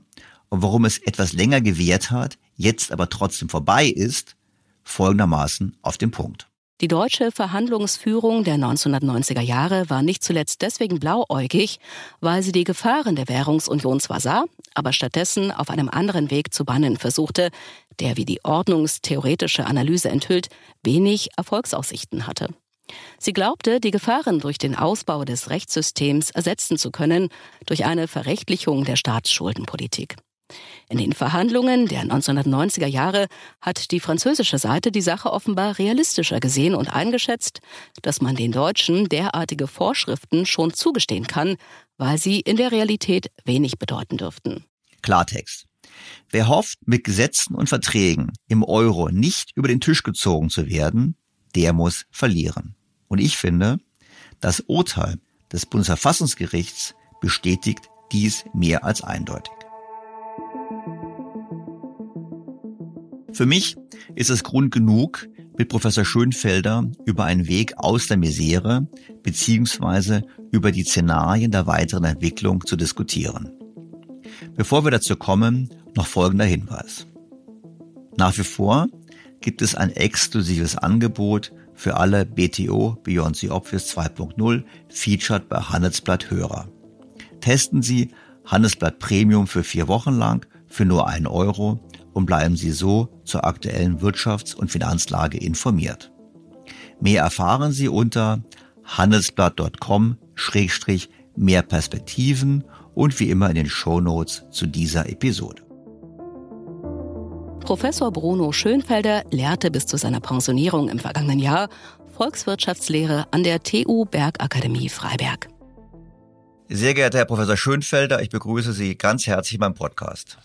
und warum es etwas länger gewährt hat, jetzt aber trotzdem vorbei ist, folgendermaßen auf den Punkt. Die deutsche Verhandlungsführung der 1990er Jahre war nicht zuletzt deswegen blauäugig, weil sie die Gefahren der Währungsunion zwar sah, aber stattdessen auf einem anderen Weg zu bannen versuchte, der, wie die ordnungstheoretische Analyse enthüllt, wenig Erfolgsaussichten hatte. Sie glaubte, die Gefahren durch den Ausbau des Rechtssystems ersetzen zu können durch eine Verrechtlichung der Staatsschuldenpolitik. In den Verhandlungen der 1990er Jahre hat die französische Seite die Sache offenbar realistischer gesehen und eingeschätzt, dass man den Deutschen derartige Vorschriften schon zugestehen kann, weil sie in der Realität wenig bedeuten dürften. Klartext. Wer hofft, mit Gesetzen und Verträgen im Euro nicht über den Tisch gezogen zu werden, der muss verlieren. Und ich finde, das Urteil des Bundesverfassungsgerichts bestätigt dies mehr als eindeutig. Für mich ist es Grund genug, mit Professor Schönfelder über einen Weg aus der Misere beziehungsweise über die Szenarien der weiteren Entwicklung zu diskutieren. Bevor wir dazu kommen, noch folgender Hinweis. Nach wie vor gibt es ein exklusives Angebot für alle BTO Beyond the Obvious 2.0 featured bei Handelsblatt Hörer. Testen Sie Handelsblatt Premium für vier Wochen lang für nur einen Euro und bleiben Sie so zur aktuellen Wirtschafts- und Finanzlage informiert. Mehr erfahren Sie unter handelsblatt.com-mehr Perspektiven und wie immer in den Show Notes zu dieser Episode. Professor Bruno Schönfelder lehrte bis zu seiner Pensionierung im vergangenen Jahr Volkswirtschaftslehre an der TU Bergakademie Freiberg. Sehr geehrter Herr Professor Schönfelder, ich begrüße Sie ganz herzlich beim Podcast.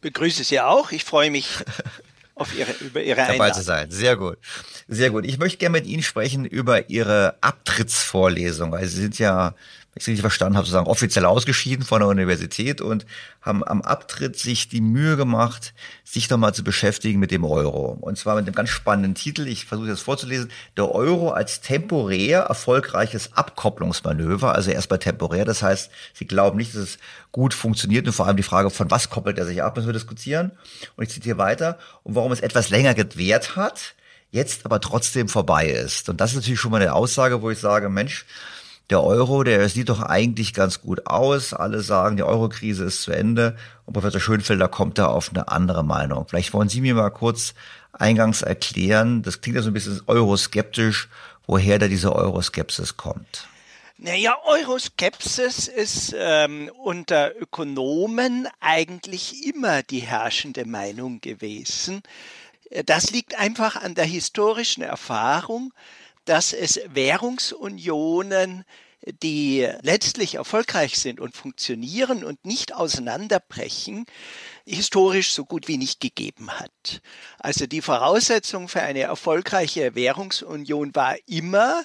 Begrüße Sie auch. Ich freue mich auf Ihre, über Ihre Einladung. Dabei zu sein. Sehr gut. Sehr gut. Ich möchte gerne mit Ihnen sprechen über Ihre Abtrittsvorlesung, weil Sie sind ja ich es richtig verstanden habe, sozusagen offiziell ausgeschieden von der Universität und haben am Abtritt sich die Mühe gemacht, sich nochmal zu beschäftigen mit dem Euro. Und zwar mit einem ganz spannenden Titel, ich versuche das vorzulesen, der Euro als temporär erfolgreiches Abkopplungsmanöver, also erstmal temporär, das heißt, Sie glauben nicht, dass es gut funktioniert und vor allem die Frage, von was koppelt er sich ab, müssen wir diskutieren. Und ich zitiere weiter, und warum es etwas länger gewährt hat, jetzt aber trotzdem vorbei ist. Und das ist natürlich schon mal eine Aussage, wo ich sage, Mensch, der Euro, der sieht doch eigentlich ganz gut aus. Alle sagen, die Eurokrise ist zu Ende. Und Professor Schönfelder kommt da auf eine andere Meinung. Vielleicht wollen Sie mir mal kurz eingangs erklären, das klingt ja so ein bisschen euroskeptisch, woher da diese Euroskepsis kommt. Naja, Euroskepsis ist ähm, unter Ökonomen eigentlich immer die herrschende Meinung gewesen. Das liegt einfach an der historischen Erfahrung, dass es Währungsunionen die letztlich erfolgreich sind und funktionieren und nicht auseinanderbrechen, historisch so gut wie nicht gegeben hat. Also die Voraussetzung für eine erfolgreiche Währungsunion war immer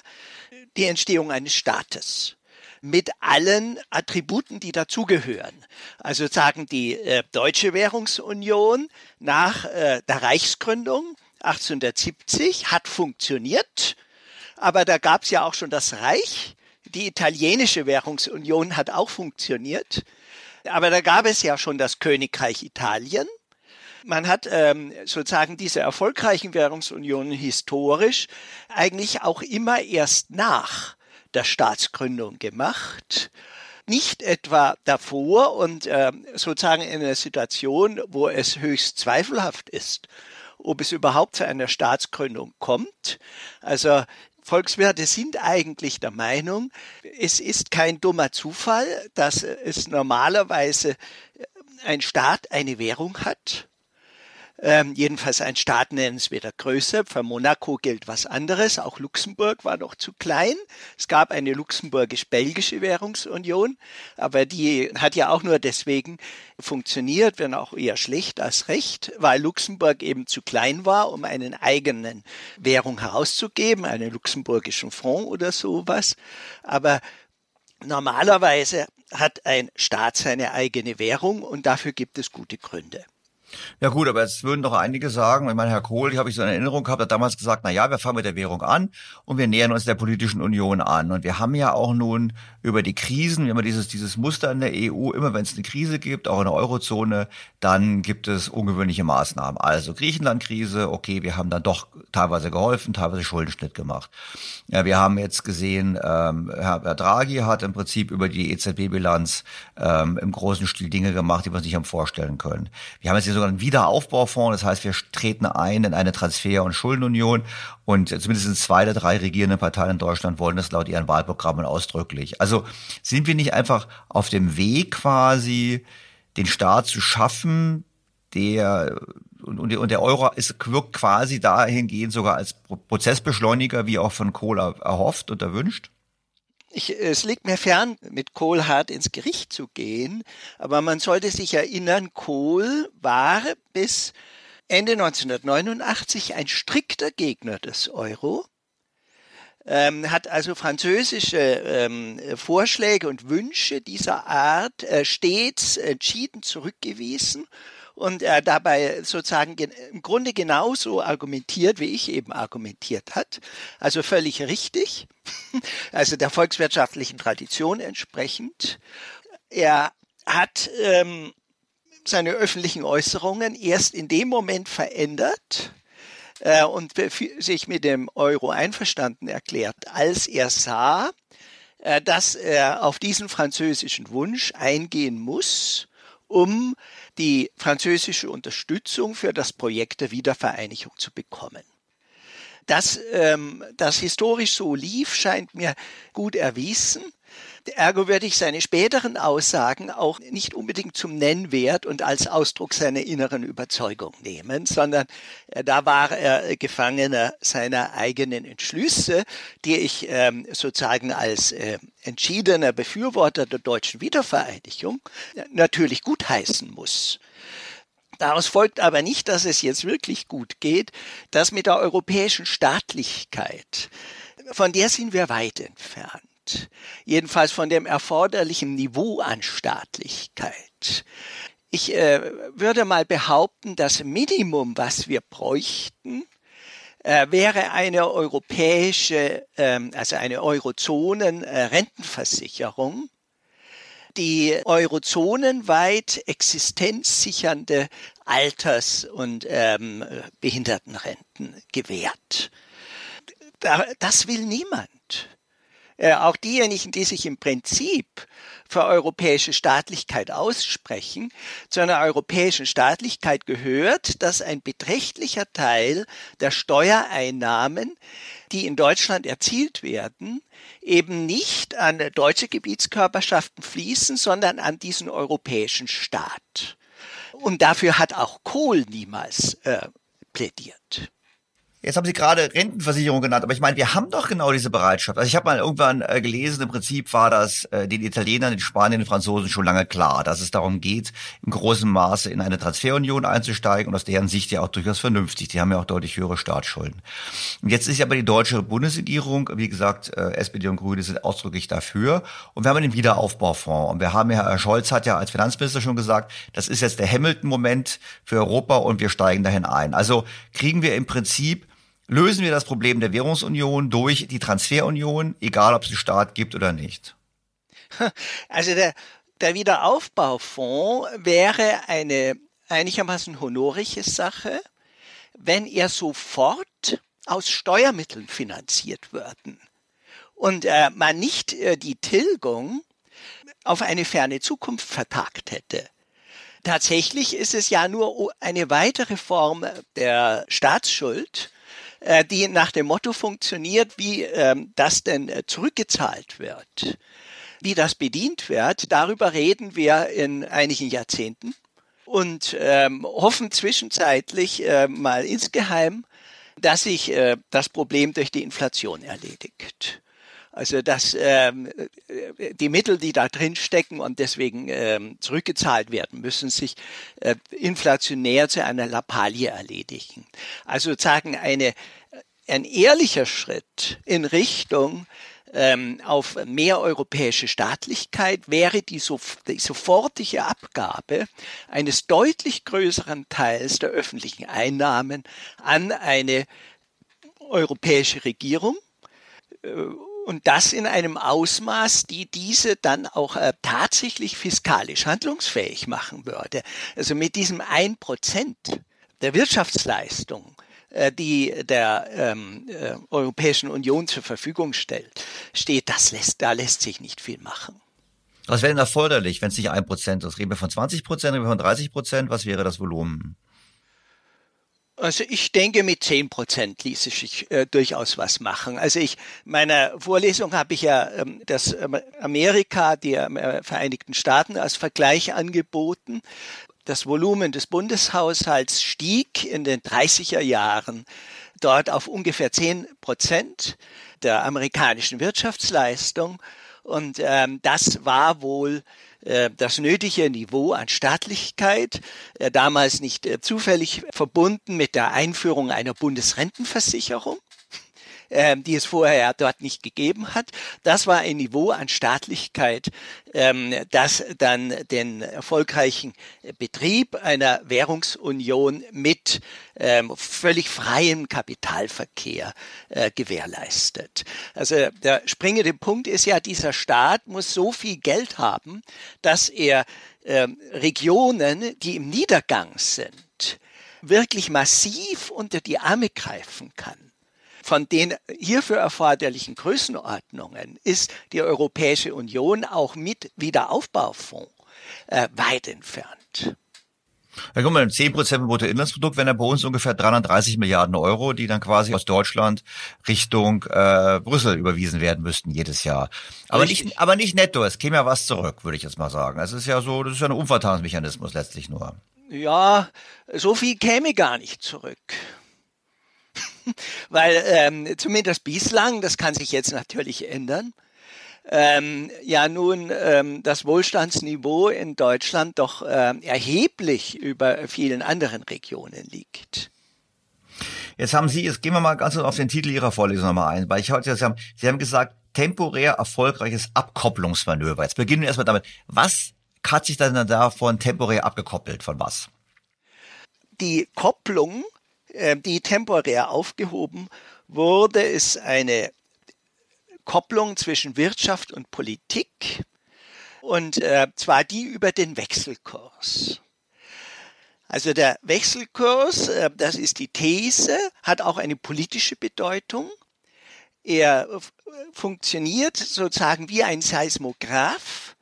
die Entstehung eines Staates mit allen Attributen, die dazugehören. Also sagen die äh, deutsche Währungsunion nach äh, der Reichsgründung 1870 hat funktioniert aber da gab es ja auch schon das Reich. Die italienische Währungsunion hat auch funktioniert. Aber da gab es ja schon das Königreich Italien. Man hat ähm, sozusagen diese erfolgreichen Währungsunionen historisch eigentlich auch immer erst nach der Staatsgründung gemacht. Nicht etwa davor und äh, sozusagen in einer Situation, wo es höchst zweifelhaft ist, ob es überhaupt zu einer Staatsgründung kommt. Also Volkswirte sind eigentlich der Meinung, es ist kein dummer Zufall, dass es normalerweise ein Staat eine Währung hat ähm, jedenfalls ein Staat nennenswerter Größe. Für Monaco gilt was anderes. Auch Luxemburg war noch zu klein. Es gab eine luxemburgisch-belgische Währungsunion, aber die hat ja auch nur deswegen funktioniert, wenn auch eher schlecht als recht, weil Luxemburg eben zu klein war, um einen eigenen Währung herauszugeben, einen luxemburgischen Fonds oder sowas. Aber normalerweise hat ein Staat seine eigene Währung und dafür gibt es gute Gründe. Ja gut, aber jetzt würden doch einige sagen, ich meine, Herr Kohl, die habe ich so in Erinnerung gehabt, hat damals gesagt, na ja, wir fangen mit der Währung an und wir nähern uns der politischen Union an. Und wir haben ja auch nun über die Krisen, wir haben dieses, dieses Muster in der EU, immer wenn es eine Krise gibt, auch in der Eurozone, dann gibt es ungewöhnliche Maßnahmen. Also Griechenland-Krise, okay, wir haben dann doch teilweise geholfen, teilweise Schuldenschnitt gemacht. Ja, wir haben jetzt gesehen, ähm, Herr Draghi hat im Prinzip über die EZB-Bilanz ähm, im großen Stil Dinge gemacht, die wir uns nicht haben vorstellen können. Wir haben jetzt hier sogar einen Wiederaufbaufonds, das heißt, wir treten ein in eine Transfer- und Schuldenunion und zumindest zwei der drei regierenden Parteien in Deutschland wollen das laut ihren Wahlprogrammen ausdrücklich. Also sind wir nicht einfach auf dem Weg quasi den Staat zu schaffen, der und, und der Euro ist, wirkt quasi dahingehend sogar als Prozessbeschleuniger, wie auch von Kohl erhofft und erwünscht? Ich, es liegt mir fern, mit Kohl hart ins Gericht zu gehen, aber man sollte sich erinnern, Kohl war bis Ende 1989 ein strikter Gegner des Euro, ähm, hat also französische ähm, Vorschläge und Wünsche dieser Art äh, stets entschieden zurückgewiesen und er dabei sozusagen im Grunde genauso argumentiert, wie ich eben argumentiert hat. Also völlig richtig, also der volkswirtschaftlichen Tradition entsprechend. Er hat ähm, seine öffentlichen Äußerungen erst in dem Moment verändert, äh, und sich mit dem Euro einverstanden erklärt, als er sah, äh, dass er auf diesen französischen Wunsch eingehen muss, um die französische Unterstützung für das Projekt der Wiedervereinigung zu bekommen. Dass ähm, das historisch so lief, scheint mir gut erwiesen. Ergo würde ich seine späteren Aussagen auch nicht unbedingt zum Nennwert und als Ausdruck seiner inneren Überzeugung nehmen, sondern äh, da war er Gefangener seiner eigenen Entschlüsse, die ich ähm, sozusagen als äh, entschiedener Befürworter der deutschen Wiedervereinigung natürlich gutheißen muss. Daraus folgt aber nicht, dass es jetzt wirklich gut geht, dass mit der europäischen Staatlichkeit, von der sind wir weit entfernt jedenfalls von dem erforderlichen Niveau an Staatlichkeit. Ich äh, würde mal behaupten, das Minimum, was wir bräuchten, äh, wäre eine europäische, äh, also eine Eurozonen-Rentenversicherung, die eurozonenweit existenzsichernde Alters- und ähm, Behindertenrenten gewährt. Das will niemand. Äh, auch diejenigen, die sich im Prinzip für europäische Staatlichkeit aussprechen, zu einer europäischen Staatlichkeit gehört, dass ein beträchtlicher Teil der Steuereinnahmen, die in Deutschland erzielt werden, eben nicht an deutsche Gebietskörperschaften fließen, sondern an diesen europäischen Staat. Und dafür hat auch Kohl niemals äh, plädiert. Jetzt haben Sie gerade Rentenversicherung genannt, aber ich meine, wir haben doch genau diese Bereitschaft. Also ich habe mal irgendwann äh, gelesen, im Prinzip war das äh, den Italienern, den Spaniern, den Franzosen schon lange klar, dass es darum geht, im großen Maße in eine Transferunion einzusteigen und aus deren Sicht ja auch durchaus vernünftig. Die haben ja auch deutlich höhere Staatsschulden. Und jetzt ist ja aber die deutsche Bundesregierung, wie gesagt, äh, SPD und Grüne sind ausdrücklich dafür. Und wir haben den Wiederaufbaufonds. Und wir haben ja, Herr Scholz hat ja als Finanzminister schon gesagt, das ist jetzt der Hamilton-Moment für Europa und wir steigen dahin ein. Also kriegen wir im Prinzip lösen wir das Problem der Währungsunion durch die Transferunion, egal ob es einen Staat gibt oder nicht? Also der, der Wiederaufbaufonds wäre eine einigermaßen honorige Sache, wenn er sofort aus Steuermitteln finanziert würden und äh, man nicht äh, die Tilgung auf eine ferne Zukunft vertagt hätte. Tatsächlich ist es ja nur eine weitere Form der Staatsschuld, äh, die nach dem Motto funktioniert, wie ähm, das denn äh, zurückgezahlt wird. Wie das bedient wird, darüber reden wir in einigen Jahrzehnten und ähm, hoffen zwischenzeitlich äh, mal insgeheim, dass sich äh, das Problem durch die Inflation erledigt. Also dass ähm, äh, die Mittel, die da drin stecken und deswegen ähm, zurückgezahlt werden müssen, sich äh, inflationär zu einer Lappalie erledigen. Also sozusagen eine, ein ehrlicher Schritt in Richtung ähm, auf mehr europäische Staatlichkeit wäre die, die sofortige Abgabe eines deutlich größeren Teils der öffentlichen Einnahmen an eine europäische Regierung äh, und das in einem Ausmaß, die diese dann auch äh, tatsächlich fiskalisch handlungsfähig machen würde. Also mit diesem ein Prozent der Wirtschaftsleistung, äh, die der ähm, äh, Europäischen Union zur Verfügung stellt, steht, das lässt, da lässt sich nicht viel machen. Was wäre denn erforderlich, wenn es nicht ein Prozent ist? Reden wir von 20 Prozent, reden wir von 30 Prozent? Was wäre das Volumen? Also ich denke, mit zehn Prozent ließe sich äh, durchaus was machen. Also ich, meiner Vorlesung habe ich ja ähm, das ähm, Amerika, die äh, Vereinigten Staaten als Vergleich angeboten. Das Volumen des Bundeshaushalts stieg in den 30er Jahren dort auf ungefähr zehn Prozent der amerikanischen Wirtschaftsleistung. Und ähm, das war wohl das nötige Niveau an Staatlichkeit, äh, damals nicht äh, zufällig verbunden mit der Einführung einer Bundesrentenversicherung ähm, die es vorher dort nicht gegeben hat. Das war ein Niveau an Staatlichkeit, ähm, das dann den erfolgreichen Betrieb einer Währungsunion mit ähm, völlig freiem Kapitalverkehr äh, gewährleistet. Also der springende Punkt ist ja, dieser Staat muss so viel Geld haben, dass er ähm, Regionen, die im Niedergang sind, wirklich massiv unter die Arme greifen kann von den hierfür erforderlichen Größenordnungen ist die Europäische Union auch mit Wiederaufbaufonds äh, weit entfernt. Ja, guck mal, 10 Prozent Bruttoinlandsprodukt wären ja bei uns ungefähr 330 Milliarden Euro, die dann quasi aus Deutschland Richtung äh, Brüssel überwiesen werden müssten jedes Jahr. Aber nicht, aber nicht netto. Es käme ja was zurück, würde ich jetzt mal sagen. Es ist ja so, das ist ja ein Umverteilungsmechanismus letztlich nur. Ja, so viel käme gar nicht zurück. Weil ähm, zumindest bislang, das kann sich jetzt natürlich ändern, ähm, ja nun ähm, das Wohlstandsniveau in Deutschland doch ähm, erheblich über vielen anderen Regionen liegt. Jetzt haben Sie, jetzt gehen wir mal ganz auf den Titel Ihrer Vorlesung nochmal ein, weil ich heute, Sie haben, Sie haben gesagt, temporär erfolgreiches Abkopplungsmanöver. Jetzt beginnen wir erstmal damit. Was hat sich dann davon temporär abgekoppelt? Von was? Die Kopplung die temporär aufgehoben wurde, ist eine Kopplung zwischen Wirtschaft und Politik und äh, zwar die über den Wechselkurs. Also der Wechselkurs, äh, das ist die These, hat auch eine politische Bedeutung. Er funktioniert sozusagen wie ein Seismograph,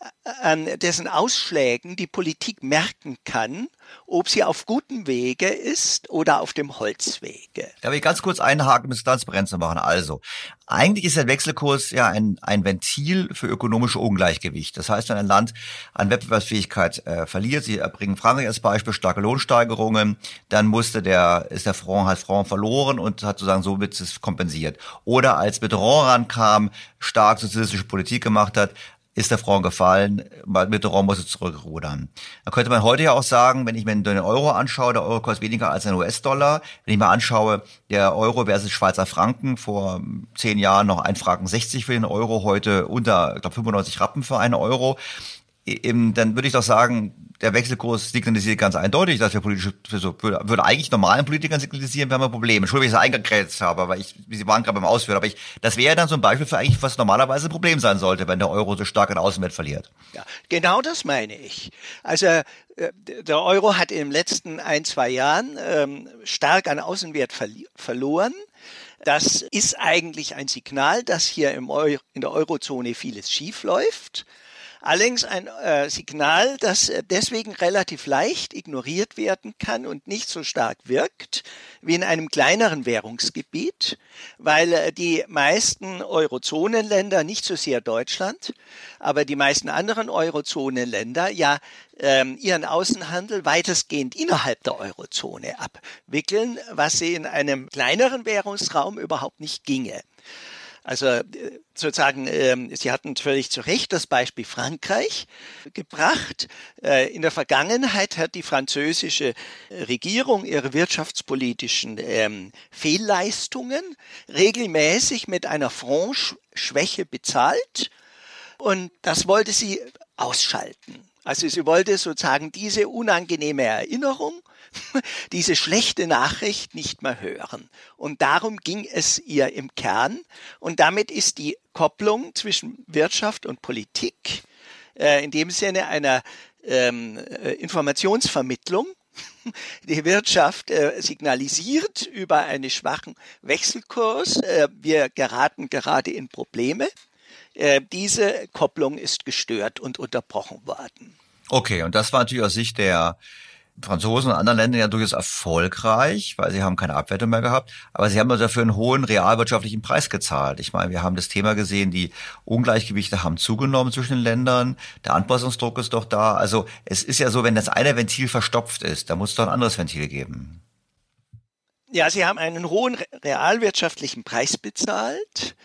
äh, an dessen Ausschlägen die Politik merken kann, ob sie auf gutem Wege ist oder auf dem Holzwege. Da will ich ganz kurz einhaken, um es transparent zu machen. Also, eigentlich ist der Wechselkurs ja ein, ein Ventil für ökonomische Ungleichgewicht. Das heißt, wenn ein Land an Wettbewerbsfähigkeit äh, verliert, Sie bringen Frankreich als Beispiel, starke Lohnsteigerungen, dann musste der, ist der Front, hat Front verloren und hat sozusagen somit es kompensiert. Oder als Mitterrand rankam, stark sozialistische Politik gemacht hat, ist der Front gefallen, Mitterrand musste zurückrudern. Da könnte man heute ja auch sagen, wenn ich mir den Euro anschaue, der Euro kostet weniger als ein US-Dollar. Wenn ich mir anschaue, der Euro versus Schweizer Franken, vor zehn Jahren noch ein Franken 60 für den Euro, heute unter, ich glaube, 95 Rappen für einen Euro. Dann würde ich doch sagen, der Wechselkurs signalisiert ganz eindeutig, dass wir politische, so, würde, würde eigentlich normalen Politikern signalisieren, wir haben ein Problem. Entschuldigung, dass ich es eingegrenzt habe, aber ich, Sie waren gerade beim Ausführen, aber ich, das wäre dann so ein Beispiel für eigentlich, was normalerweise ein Problem sein sollte, wenn der Euro so stark an Außenwert verliert. Ja, genau das meine ich. Also, äh, der Euro hat in den letzten ein, zwei Jahren ähm, stark an Außenwert verloren. Das ist eigentlich ein Signal, dass hier im Euro, in der Eurozone vieles schief läuft. Allerdings ein äh, Signal, das äh, deswegen relativ leicht ignoriert werden kann und nicht so stark wirkt wie in einem kleineren Währungsgebiet, weil äh, die meisten Eurozonenländer, nicht so sehr Deutschland, aber die meisten anderen Eurozonenländer ja ähm, ihren Außenhandel weitestgehend innerhalb der Eurozone abwickeln, was sie in einem kleineren Währungsraum überhaupt nicht ginge. Also äh, sozusagen, ähm, Sie hatten völlig zu Recht das Beispiel Frankreich gebracht. Äh, in der Vergangenheit hat die französische Regierung ihre wirtschaftspolitischen ähm, Fehlleistungen regelmäßig mit einer Franc-Schwäche bezahlt und das wollte sie ausschalten. Also sie wollte sozusagen diese unangenehme Erinnerung diese schlechte Nachricht nicht mehr hören. Und darum ging es ihr im Kern. Und damit ist die Kopplung zwischen Wirtschaft und Politik äh, in dem Sinne einer ähm, äh, Informationsvermittlung die Wirtschaft äh, signalisiert über einen schwachen Wechselkurs, äh, wir geraten gerade in Probleme. Äh, diese Kopplung ist gestört und unterbrochen worden. Okay, und das war natürlich aus Sicht der Franzosen und anderen Ländern ja durchaus erfolgreich, weil sie haben keine Abwertung mehr gehabt, aber sie haben dafür einen hohen realwirtschaftlichen Preis gezahlt. Ich meine, wir haben das Thema gesehen, die Ungleichgewichte haben zugenommen zwischen den Ländern, der Anpassungsdruck ist doch da. Also es ist ja so, wenn das eine Ventil verstopft ist, da muss es doch ein anderes Ventil geben. Ja, sie haben einen hohen realwirtschaftlichen Preis bezahlt,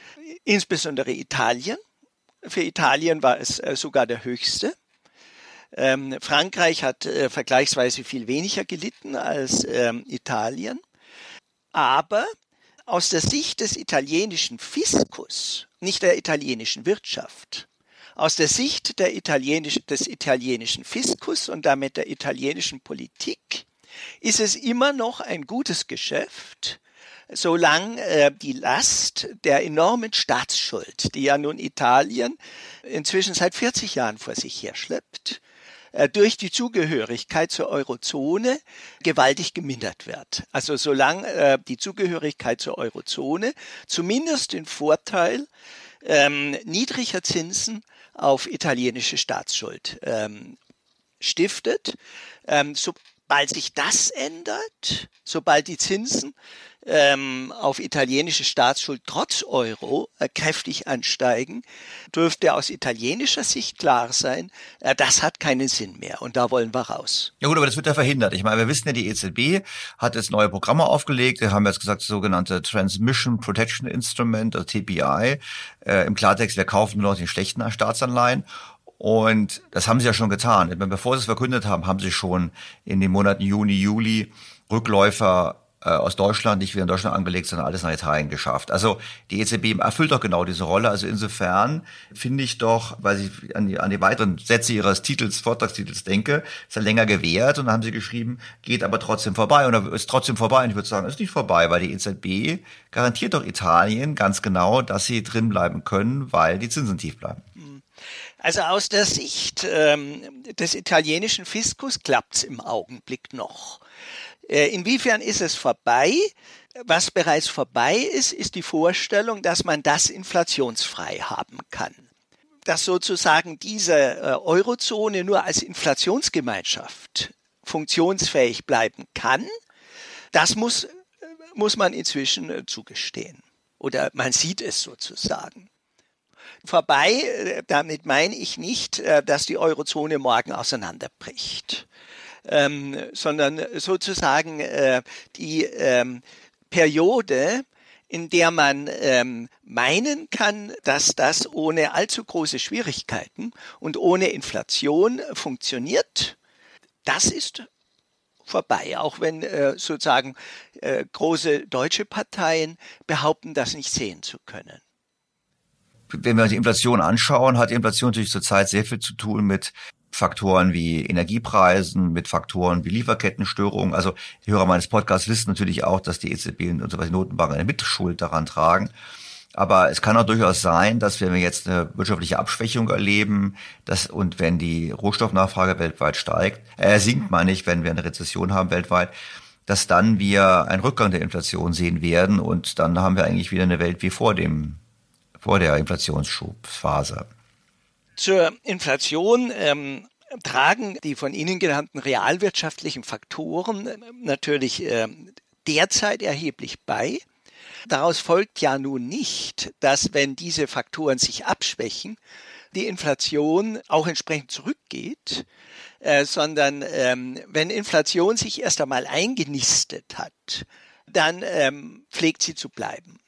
insbesondere Italien. Für Italien war es äh, sogar der höchste. Ähm, Frankreich hat äh, vergleichsweise viel weniger gelitten als ähm, Italien. Aber aus der Sicht des italienischen Fiskus, nicht der italienischen Wirtschaft, aus der Sicht der italienisch, des italienischen Fiskus und damit der italienischen Politik ist es immer noch ein gutes Geschäft, solange äh, die Last der enormen Staatsschuld, die ja nun Italien inzwischen seit 40 Jahren vor sich herschleppt, äh, durch die Zugehörigkeit zur Eurozone gewaltig gemindert wird. Also solange äh, die Zugehörigkeit zur Eurozone zumindest den Vorteil ähm, niedriger Zinsen auf italienische Staatsschuld ähm, stiftet. Ähm, sobald sich das ändert, sobald die Zinsen ähm, auf italienische Staatsschuld trotz Euro äh, kräftig ansteigen, dürfte aus italienischer Sicht klar sein, äh, das hat keinen Sinn mehr und da wollen wir raus. Ja gut, aber das wird ja verhindert. Ich meine, wir wissen ja, die EZB hat jetzt neue Programme aufgelegt. Wir haben jetzt gesagt, das sogenannte Transmission Protection Instrument, also TPI. Äh, Im Klartext, wir kaufen nur noch die schlechten Staatsanleihen. Und das haben sie ja schon getan. Bevor sie es verkündet haben, haben sie schon in den Monaten Juni, Juli Rückläufer äh, aus Deutschland, nicht wieder in Deutschland angelegt, sondern alles nach Italien geschafft. Also die EZB erfüllt doch genau diese Rolle. Also insofern finde ich doch, weil ich an die, an die weiteren Sätze ihres Titels, Vortragstitels denke, ist er länger gewährt und dann haben sie geschrieben, geht aber trotzdem vorbei und ist trotzdem vorbei. Und ich würde sagen, ist nicht vorbei, weil die EZB garantiert doch Italien ganz genau, dass sie drin bleiben können, weil die Zinsen tief bleiben. Also aus der Sicht ähm, des italienischen Fiskus klappt's im Augenblick noch. Äh, inwiefern ist es vorbei? Was bereits vorbei ist, ist die Vorstellung, dass man das inflationsfrei haben kann. Dass sozusagen diese äh, Eurozone nur als Inflationsgemeinschaft funktionsfähig bleiben kann, das muss, muss man inzwischen äh, zugestehen. Oder man sieht es sozusagen. Vorbei, damit meine ich nicht, dass die Eurozone morgen auseinanderbricht ähm, sondern sozusagen äh, die ähm, Periode, in der man ähm, meinen kann, dass das ohne allzu große Schwierigkeiten und ohne Inflation funktioniert, das ist vorbei, auch wenn äh, sozusagen äh, große deutsche Parteien behaupten, das nicht sehen zu können. Wenn wir uns die Inflation anschauen, hat die Inflation natürlich zurzeit sehr viel zu tun mit Faktoren wie Energiepreisen, mit Faktoren wie Lieferkettenstörungen. Also die Hörer meines Podcasts wissen natürlich auch, dass die EZB und so weiter die Notenbanken eine Mitschuld daran tragen. Aber es kann auch durchaus sein, dass wenn wir jetzt eine wirtschaftliche Abschwächung erleben, dass, und wenn die Rohstoffnachfrage weltweit steigt, äh, sinkt man nicht, wenn wir eine Rezession haben weltweit, dass dann wir einen Rückgang der Inflation sehen werden und dann haben wir eigentlich wieder eine Welt wie vor dem, vor der Inflationsschubphase. Zur Inflation ähm, tragen die von Ihnen genannten realwirtschaftlichen Faktoren äh, natürlich äh, derzeit erheblich bei. Daraus folgt ja nun nicht, dass wenn diese Faktoren sich abschwächen, die Inflation auch entsprechend zurückgeht, äh, sondern ähm, wenn Inflation sich erst einmal eingenistet hat, dann ähm, pflegt sie zu bleiben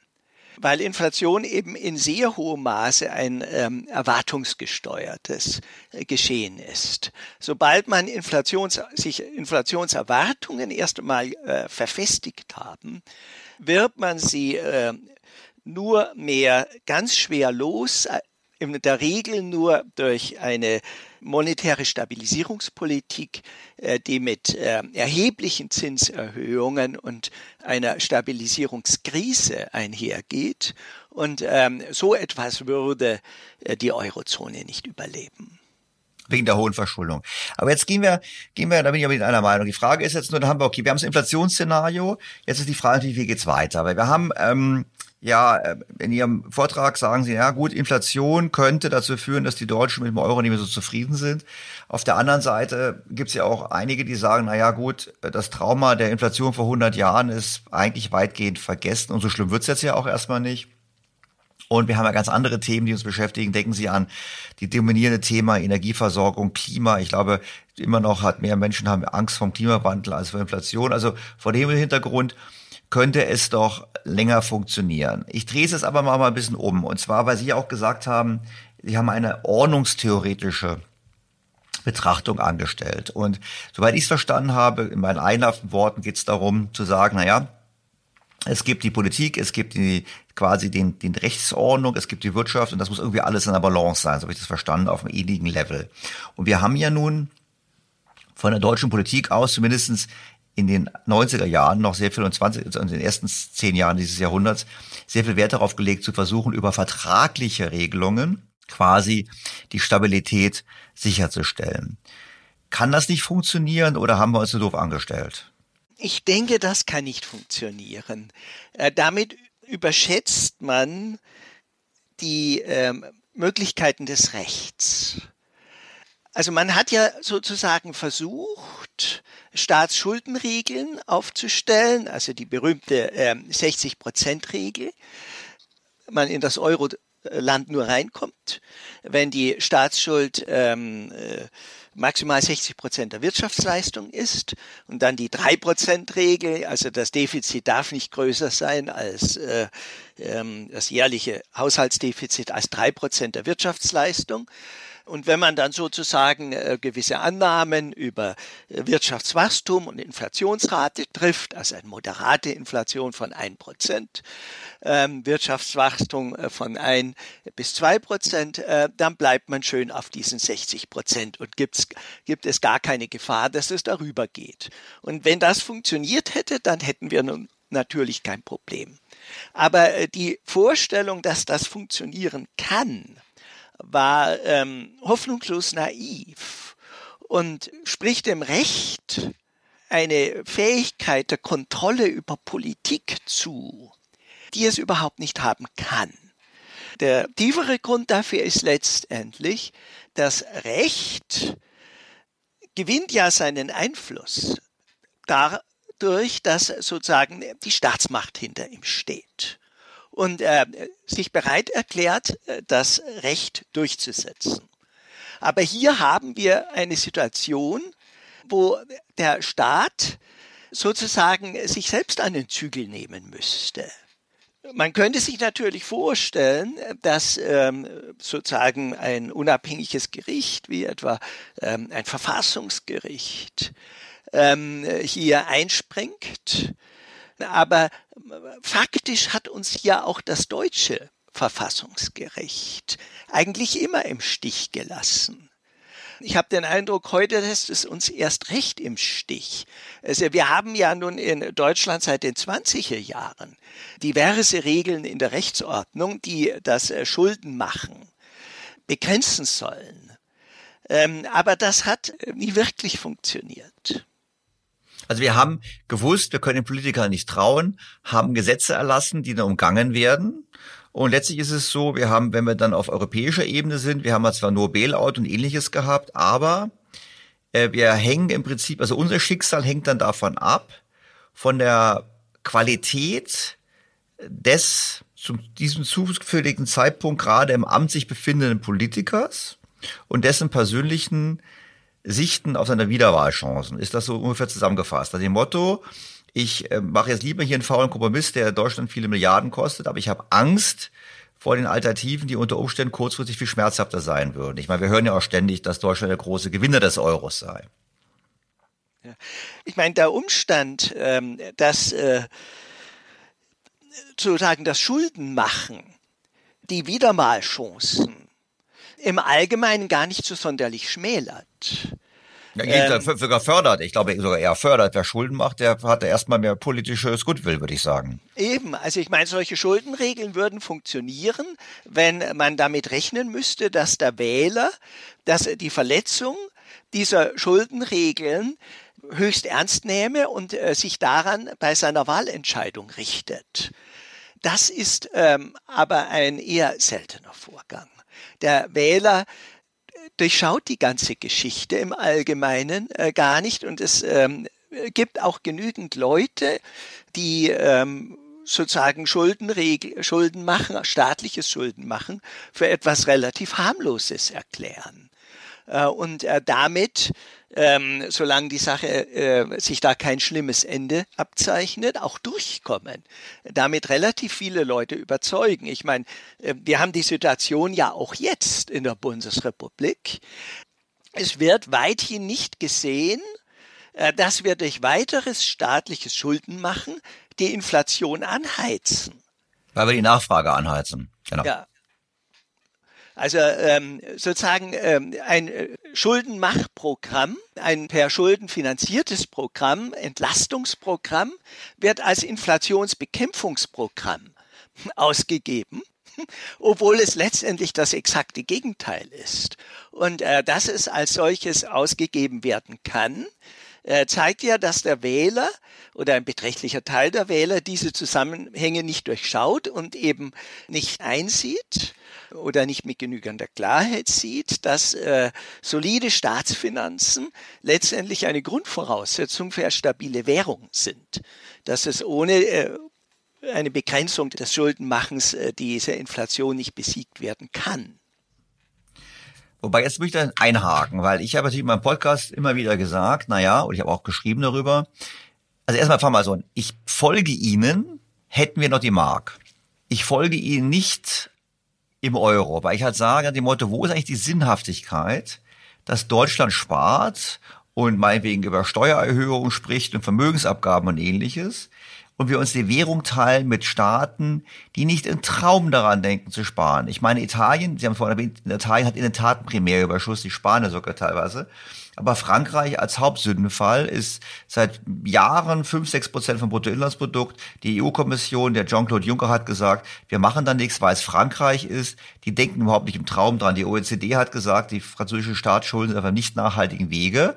weil Inflation eben in sehr hohem Maße ein ähm, erwartungsgesteuertes äh, Geschehen ist. Sobald man Inflations, sich Inflationserwartungen erst einmal äh, verfestigt haben, wird man sie äh, nur mehr ganz schwer los, äh, in der Regel nur durch eine monetäre Stabilisierungspolitik, äh, die mit äh, erheblichen Zinserhöhungen und einer Stabilisierungskrise einhergeht. Und ähm, so etwas würde äh, die Eurozone nicht überleben wegen der hohen Verschuldung. Aber jetzt gehen wir, gehen wir, da bin ich aber mit einer Meinung. Die Frage ist jetzt nur, da haben wir, okay, wir haben das Inflationsszenario. Jetzt ist die Frage natürlich, wie geht's weiter? Weil wir haben ähm, Ja, äh, in Ihrem Vortrag sagen Sie, ja gut, Inflation könnte dazu führen, dass die Deutschen mit dem Euro nicht mehr so zufrieden sind. Auf der anderen Seite gibt es ja auch einige, die sagen, na ja gut, das Trauma der Inflation vor 100 Jahren ist eigentlich weitgehend vergessen und so schlimm wird's jetzt ja auch erstmal nicht. Und wir haben ja ganz andere Themen, die uns beschäftigen. Denken Sie an die dominierende Thema Energieversorgung, Klima. Ich glaube, immer noch hat mehr Menschen haben Angst vom Klimawandel als vor Inflation. Also vor dem Hintergrund könnte es doch länger funktionieren. Ich drehe es aber mal ein bisschen um. Und zwar, weil Sie auch gesagt haben, Sie haben eine ordnungstheoretische Betrachtung angestellt. Und soweit ich es verstanden habe, in meinen einlaufenden Worten geht es darum zu sagen, na ja, es gibt die Politik, es gibt die, quasi den, den Rechtsordnung, es gibt die Wirtschaft und das muss irgendwie alles in der Balance sein, so habe ich das verstanden, auf einem ähnlichen Level. Und wir haben ja nun von der deutschen Politik aus zumindestens in den 90er Jahren noch sehr viel und 20, also in den ersten zehn Jahren dieses Jahrhunderts sehr viel Wert darauf gelegt, zu versuchen, über vertragliche Regelungen quasi die Stabilität sicherzustellen. Kann das nicht funktionieren oder haben wir uns so doof angestellt? Ich denke, das kann nicht funktionieren. Äh, damit überschätzt man die äh, Möglichkeiten des Rechts. Also man hat ja sozusagen versucht, Staatsschuldenregeln aufzustellen, also die berühmte äh, 60-Prozent-Regel. Man in das Euro-Land nur reinkommt, wenn die Staatsschuld ähm, äh, maximal 60 Prozent der Wirtschaftsleistung ist und dann die 3 Prozent Regel, also das Defizit darf nicht größer sein als äh, ähm, das jährliche Haushaltsdefizit als 3 Prozent der Wirtschaftsleistung. Und wenn man dann sozusagen äh, gewisse Annahmen über äh, Wirtschaftswachstum und Inflationsrate trifft, also eine moderate Inflation von ein Prozent, ähm, Wirtschaftswachstum äh, von ein bis zwei Prozent, äh, dann bleibt man schön auf diesen 60 Prozent und gibt's, gibt es gar keine Gefahr, dass es darüber geht. Und wenn das funktioniert hätte, dann hätten wir nun natürlich kein Problem. Aber die Vorstellung, dass das funktionieren kann, war ähm, hoffnungslos naiv und spricht dem Recht eine Fähigkeit der Kontrolle über Politik zu, die es überhaupt nicht haben kann. Der tiefere Grund dafür ist letztendlich, das Recht gewinnt ja seinen Einfluss dadurch, dass sozusagen die Staatsmacht hinter ihm steht und äh, sich bereit erklärt, äh, das Recht durchzusetzen. Aber hier haben wir eine Situation, wo der Staat sozusagen sich selbst an den Zügel nehmen müsste. Man könnte sich natürlich vorstellen, dass ähm, sozusagen ein unabhängiges Gericht wie etwa ähm, ein Verfassungsgericht ähm, hier einspringt aber faktisch hat uns ja auch das deutsche Verfassungsgericht eigentlich immer im Stich gelassen. Ich habe den Eindruck, heute lässt es uns erst recht im Stich. Also wir haben ja nun in Deutschland seit den 20er Jahren diverse Regeln in der Rechtsordnung, die das äh, Schuldenmachen begrenzen sollen. Ähm, aber das hat nie wirklich funktioniert. Also wir haben gewusst, wir können den Politikern nicht trauen, haben Gesetze erlassen, die dann umgangen werden. Und letztlich ist es so, wir haben, wenn wir dann auf europäischer Ebene sind, wir haben zwar nur Bailout und ähnliches gehabt, aber äh, wir hängen im Prinzip, also unser Schicksal hängt dann davon ab, von der Qualität des zu diesem zufälligen Zeitpunkt gerade im Amt sich befindenden Politikers und dessen persönlichen Sichten auf seine Wiederwahlchancen. Ist das so ungefähr zusammengefasst? Also dem Motto, ich äh, mache jetzt lieber hier einen faulen Kompromiss, der Deutschland viele Milliarden kostet, aber ich habe Angst vor den Alternativen, die unter Umständen kurzfristig viel schmerzhafter sein würden. Ich meine, wir hören ja auch ständig, dass Deutschland der große Gewinner des Euros sei. Ja. Ich meine, der Umstand, ähm, dass äh, sozusagen das Schuldenmachen die Wiedermalchancen im Allgemeinen gar nicht so sonderlich schmälert. Ja, ähm, sogar fördert. Ich glaube sogar eher fördert. Wer Schulden macht, der hat erstmal mehr politisches Goodwill, würde ich sagen. Eben. Also ich meine, solche Schuldenregeln würden funktionieren, wenn man damit rechnen müsste, dass der Wähler, dass die Verletzung dieser Schuldenregeln höchst ernst nehme und äh, sich daran bei seiner Wahlentscheidung richtet. Das ist ähm, aber ein eher seltener Vorgang. Der Wähler durchschaut die ganze Geschichte im Allgemeinen äh, gar nicht und es ähm, gibt auch genügend Leute, die ähm, sozusagen Schulden machen, staatliches Schulden machen, für etwas relativ harmloses erklären. Äh, und äh, damit, ähm, solange die Sache äh, sich da kein schlimmes Ende abzeichnet, auch durchkommen. Damit relativ viele Leute überzeugen. Ich meine, wir haben die Situation ja auch jetzt in der Bundesrepublik. Es wird weithin nicht gesehen, dass wir durch weiteres staatliches Schuldenmachen die Inflation anheizen. Weil wir die Nachfrage anheizen. Genau. Ja. Also ähm, sozusagen ähm, ein äh, Schuldenmachprogramm, ein per Schulden finanziertes Programm, Entlastungsprogramm, wird als Inflationsbekämpfungsprogramm ausgegeben obwohl es letztendlich das exakte Gegenteil ist. Und äh, dass es als solches ausgegeben werden kann, äh, zeigt ja, dass der Wähler oder ein beträchtlicher Teil der Wähler diese Zusammenhänge nicht durchschaut und eben nicht einsieht oder nicht mit genügender Klarheit sieht, dass äh, solide Staatsfinanzen letztendlich eine Grundvoraussetzung für eine stabile Währung sind. Dass es ohne äh, eine Begrenzung des Schuldenmachens äh, diese Inflation nicht besiegt werden kann. Wobei jetzt möchte ich einhaken, weil ich habe natürlich in meinem Podcast immer wieder gesagt, na ja, und ich habe auch geschrieben darüber. Also erstmal fahren wir so an. Ich folge Ihnen, hätten wir noch die Mark. Ich folge Ihnen nicht im Euro, weil ich halt sage, dem Motto, wo ist eigentlich die Sinnhaftigkeit, dass Deutschland spart und meinetwegen über Steuererhöhungen spricht und Vermögensabgaben und ähnliches und wir uns die Währung teilen mit Staaten, die nicht im Traum daran denken zu sparen. Ich meine, Italien, Sie haben vorhin erwähnt, Italien hat in den Tat Primärüberschuss, die Spanier sogar teilweise. Aber Frankreich als Hauptsündenfall ist seit Jahren 5, 6 Prozent vom Bruttoinlandsprodukt. Die EU-Kommission, der Jean-Claude Juncker hat gesagt, wir machen da nichts, weil es Frankreich ist. Die denken überhaupt nicht im Traum dran. Die OECD hat gesagt, die französische Staatsschulden sind einfach nicht nachhaltigen Wege.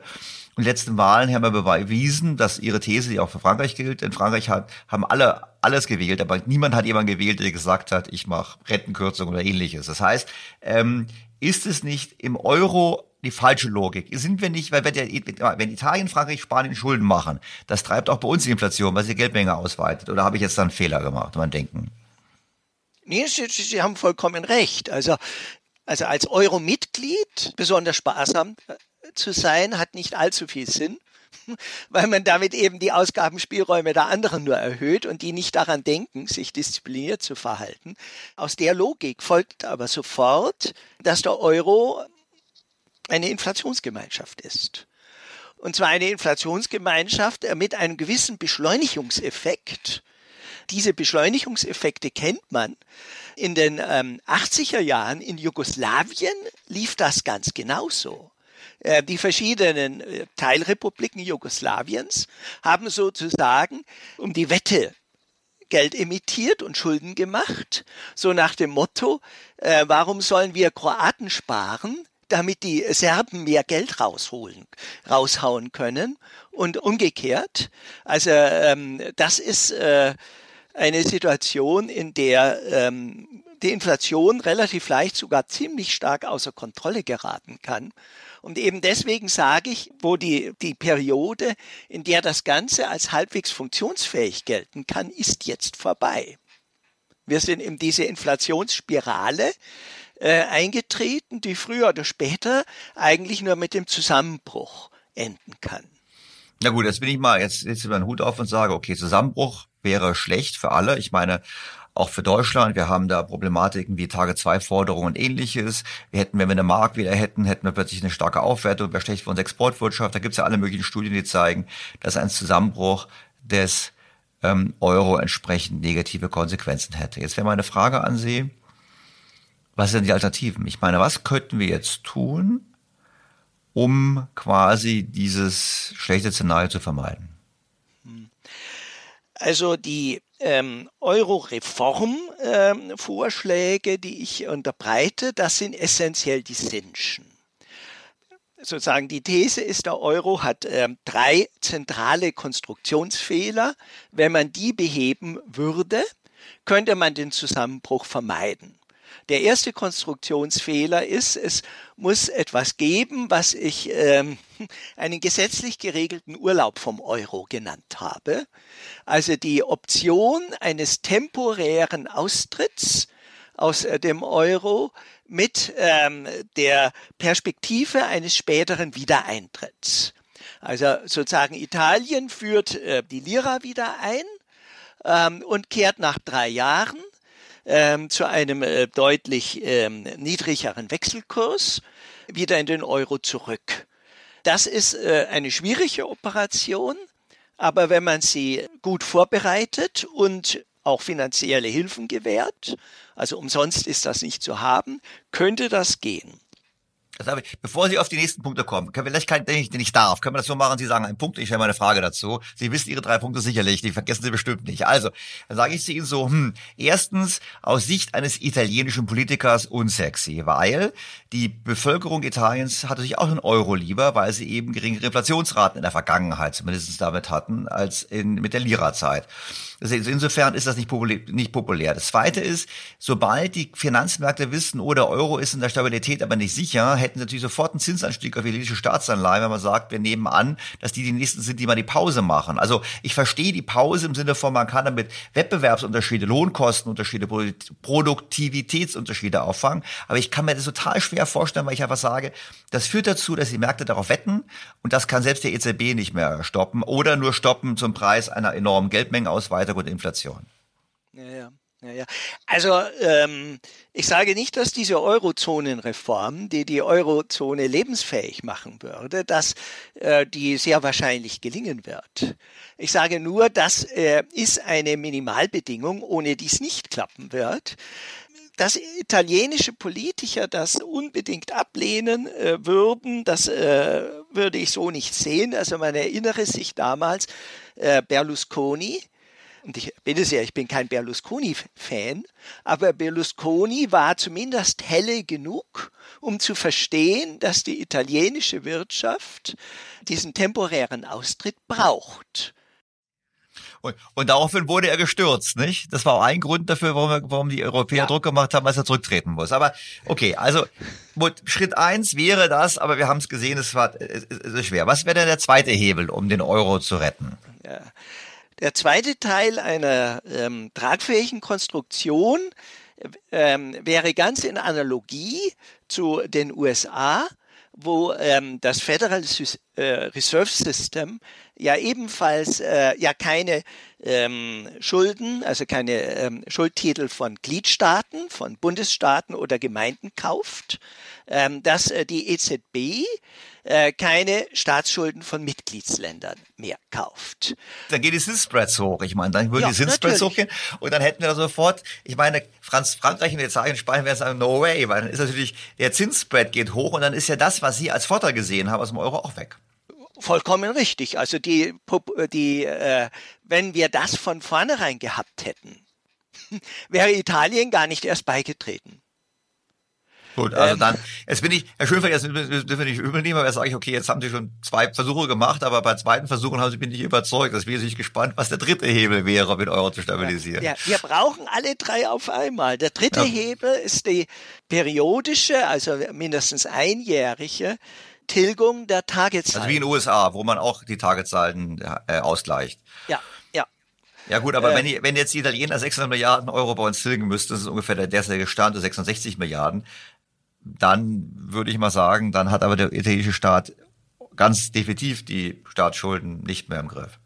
Und die letzten Wahlen haben wir bewiesen, dass ihre These, die auch für Frankreich gilt, in Frankreich hat, haben alle alles gewählt, aber niemand hat jemanden gewählt, der gesagt hat, ich mache Rentenkürzung oder ähnliches. Das heißt, ähm, ist es nicht im Euro die falsche Logik. Sind wir nicht, weil wenn, Italien, Frankreich, Spanien Schulden machen, das treibt auch bei uns die Inflation, weil sie die Geldmenge ausweitet. Oder habe ich jetzt da einen Fehler gemacht, man denken? Nee, Sie, Sie haben vollkommen recht. Also, also als Euro-Mitglied besonders sparsam zu sein, hat nicht allzu viel Sinn, weil man damit eben die Ausgabenspielräume der anderen nur erhöht und die nicht daran denken, sich diszipliniert zu verhalten. Aus der Logik folgt aber sofort, dass der Euro eine Inflationsgemeinschaft ist. Und zwar eine Inflationsgemeinschaft mit einem gewissen Beschleunigungseffekt. Diese Beschleunigungseffekte kennt man. In den ähm, 80er Jahren in Jugoslawien lief das ganz genauso. Äh, die verschiedenen äh, Teilrepubliken Jugoslawiens haben sozusagen um die Wette Geld emittiert und Schulden gemacht, so nach dem Motto, äh, warum sollen wir Kroaten sparen, damit die Serben mehr Geld rausholen, raushauen können und umgekehrt. Also ähm, das ist eine Situation, in der ähm, die Inflation relativ leicht sogar ziemlich stark außer Kontrolle geraten kann. Und eben deswegen sage ich, wo die, die Periode, in der das Ganze als halbwegs funktionsfähig gelten kann, ist jetzt vorbei. Wir sind in diese Inflationsspirale äh, eingetreten, die früher oder später eigentlich nur mit dem Zusammenbruch enden kann. Na gut, jetzt bin ich mal, jetzt jetzt über den Hut auf und sage, okay, Zusammenbruch wäre schlecht für alle. Ich meine, auch für Deutschland. Wir haben da Problematiken wie Tage-2-Forderungen und ähnliches. Wir hätten, wenn wir eine Mark wieder hätten, hätten wir plötzlich eine starke Aufwertung, wäre schlecht für unsere Exportwirtschaft. Da gibt es ja alle möglichen Studien, die zeigen, dass ein Zusammenbruch des ähm, Euro entsprechend negative Konsequenzen hätte. Jetzt wäre meine Frage an Sie, was sind die Alternativen? Ich meine, was könnten wir jetzt tun, um quasi dieses schlechte Szenario zu vermeiden? Also die ähm, Euro-Reform-Vorschläge, ähm, die ich unterbreite, das sind essentiell die Sinnschen. Sozusagen die These ist, der Euro hat ähm, drei zentrale Konstruktionsfehler. Wenn man die beheben würde, könnte man den Zusammenbruch vermeiden. Der erste Konstruktionsfehler ist, es muss etwas geben, was ich ähm, einen gesetzlich geregelten Urlaub vom Euro genannt habe. Also die Option eines temporären Austritts aus äh, dem Euro mit ähm, der Perspektive eines späteren Wiedereintritts. Also sozusagen Italien führt äh, die Lira wieder ein ähm, und kehrt nach drei Jahren ähm, zu einem äh, deutlich ähm, niedrigeren Wechselkurs wieder in den Euro zurück. Das ist äh, eine schwierige Operation, aber wenn man sie gut vorbereitet und auch finanzielle Hilfen gewährt, also umsonst ist das nicht zu haben, könnte das gehen. Das habe ich, bevor Sie auf die nächsten Punkte kommen, können wir vielleicht kein, den ich, den ich darf, können wir das so machen, Sie sagen einen Punkt, ich stelle mal eine Frage dazu. Sie wissen Ihre drei Punkte sicherlich, die vergessen Sie bestimmt nicht. Also, dann sage ich zu Ihnen so, hm, erstens, aus Sicht eines italienischen Politikers unsexy, weil die Bevölkerung Italiens hatte sich auch in Euro lieber, weil sie eben geringere Inflationsraten in der Vergangenheit zumindest damit hatten, als in, mit der Lira-Zeit. Insofern ist das nicht populär, nicht populär. Das Zweite ist, sobald die Finanzmärkte wissen, oh, der Euro ist in der Stabilität aber nicht sicher, hätten sie natürlich sofort einen Zinsanstieg auf italienische Staatsanleihen, wenn man sagt, wir nehmen an, dass die die nächsten sind, die mal die Pause machen. Also ich verstehe die Pause im Sinne von, man kann damit Wettbewerbsunterschiede, Lohnkostenunterschiede, Produktivitätsunterschiede auffangen, aber ich kann mir das total schwer vorstellen, weil ich einfach sage, das führt dazu, dass die Märkte darauf wetten und das kann selbst der EZB nicht mehr stoppen oder nur stoppen zum Preis einer enormen Geldmengenausweitung Hintergrund Inflation. Ja, ja. Ja, ja. Also ähm, ich sage nicht, dass diese Eurozonenreform, die die Eurozone lebensfähig machen würde, dass äh, die sehr wahrscheinlich gelingen wird. Ich sage nur, das äh, ist eine Minimalbedingung, ohne die es nicht klappen wird. Dass italienische Politiker das unbedingt ablehnen äh, würden, das äh, würde ich so nicht sehen. Also man erinnere sich damals äh, Berlusconi, und ich bitte sehr, ich bin kein Berlusconi-Fan, aber Berlusconi war zumindest helle genug, um zu verstehen, dass die italienische Wirtschaft diesen temporären Austritt braucht. Und, und daraufhin wurde er gestürzt, nicht? Das war auch ein Grund dafür, warum, warum die Europäer ja. Druck gemacht haben, als er zurücktreten muss. Aber okay, also Schritt eins wäre das, aber wir haben es gesehen, es war es ist schwer. Was wäre denn der zweite Hebel, um den Euro zu retten? Ja. Der zweite Teil einer ähm, tragfähigen Konstruktion ähm, wäre ganz in Analogie zu den USA, wo ähm, das Federal äh, Reserve System ja ebenfalls äh, ja keine ähm, Schulden, also keine ähm, Schuldtitel von Gliedstaaten, von Bundesstaaten oder Gemeinden kauft, ähm, dass äh, die EZB äh, keine Staatsschulden von Mitgliedsländern mehr kauft. Dann gehen die Zinsspreads hoch. Ich meine, dann würden ja, die Zinsspreads hochgehen und dann hätten wir da sofort, ich meine, Franz, Frankreich und Italien, Spanien wären sagen, no way, weil dann ist natürlich, der Zinsspread geht hoch und dann ist ja das, was Sie als Vorteil gesehen haben aus dem Euro auch weg. Vollkommen richtig. Also die, die, äh, wenn wir das von vornherein gehabt hätten, wäre Italien gar nicht erst beigetreten. Gut, also ähm, dann, jetzt bin ich, Herr Schönfeld, jetzt dürfen wir nicht übel nehmen, aber jetzt sage ich, okay, jetzt haben Sie schon zwei Versuche gemacht, aber bei zweiten Versuchen haben Sie bin ich überzeugt. Das bin ich gespannt, was der dritte Hebel wäre, um den Euro zu stabilisieren. Ja, wir brauchen alle drei auf einmal. Der dritte ja. Hebel ist die periodische, also mindestens einjährige Tilgung der Tagezahlen. Also wie in den USA, wo man auch die Tagezahlen äh, ausgleicht. Ja, ja. Ja gut, aber äh, wenn, wenn jetzt die Italiener 600 Milliarden Euro bei uns tilgen müssten, das ist ungefähr der derzeitige Stand, 66 Milliarden, dann würde ich mal sagen, dann hat aber der italienische Staat ganz definitiv die Staatsschulden nicht mehr im Griff.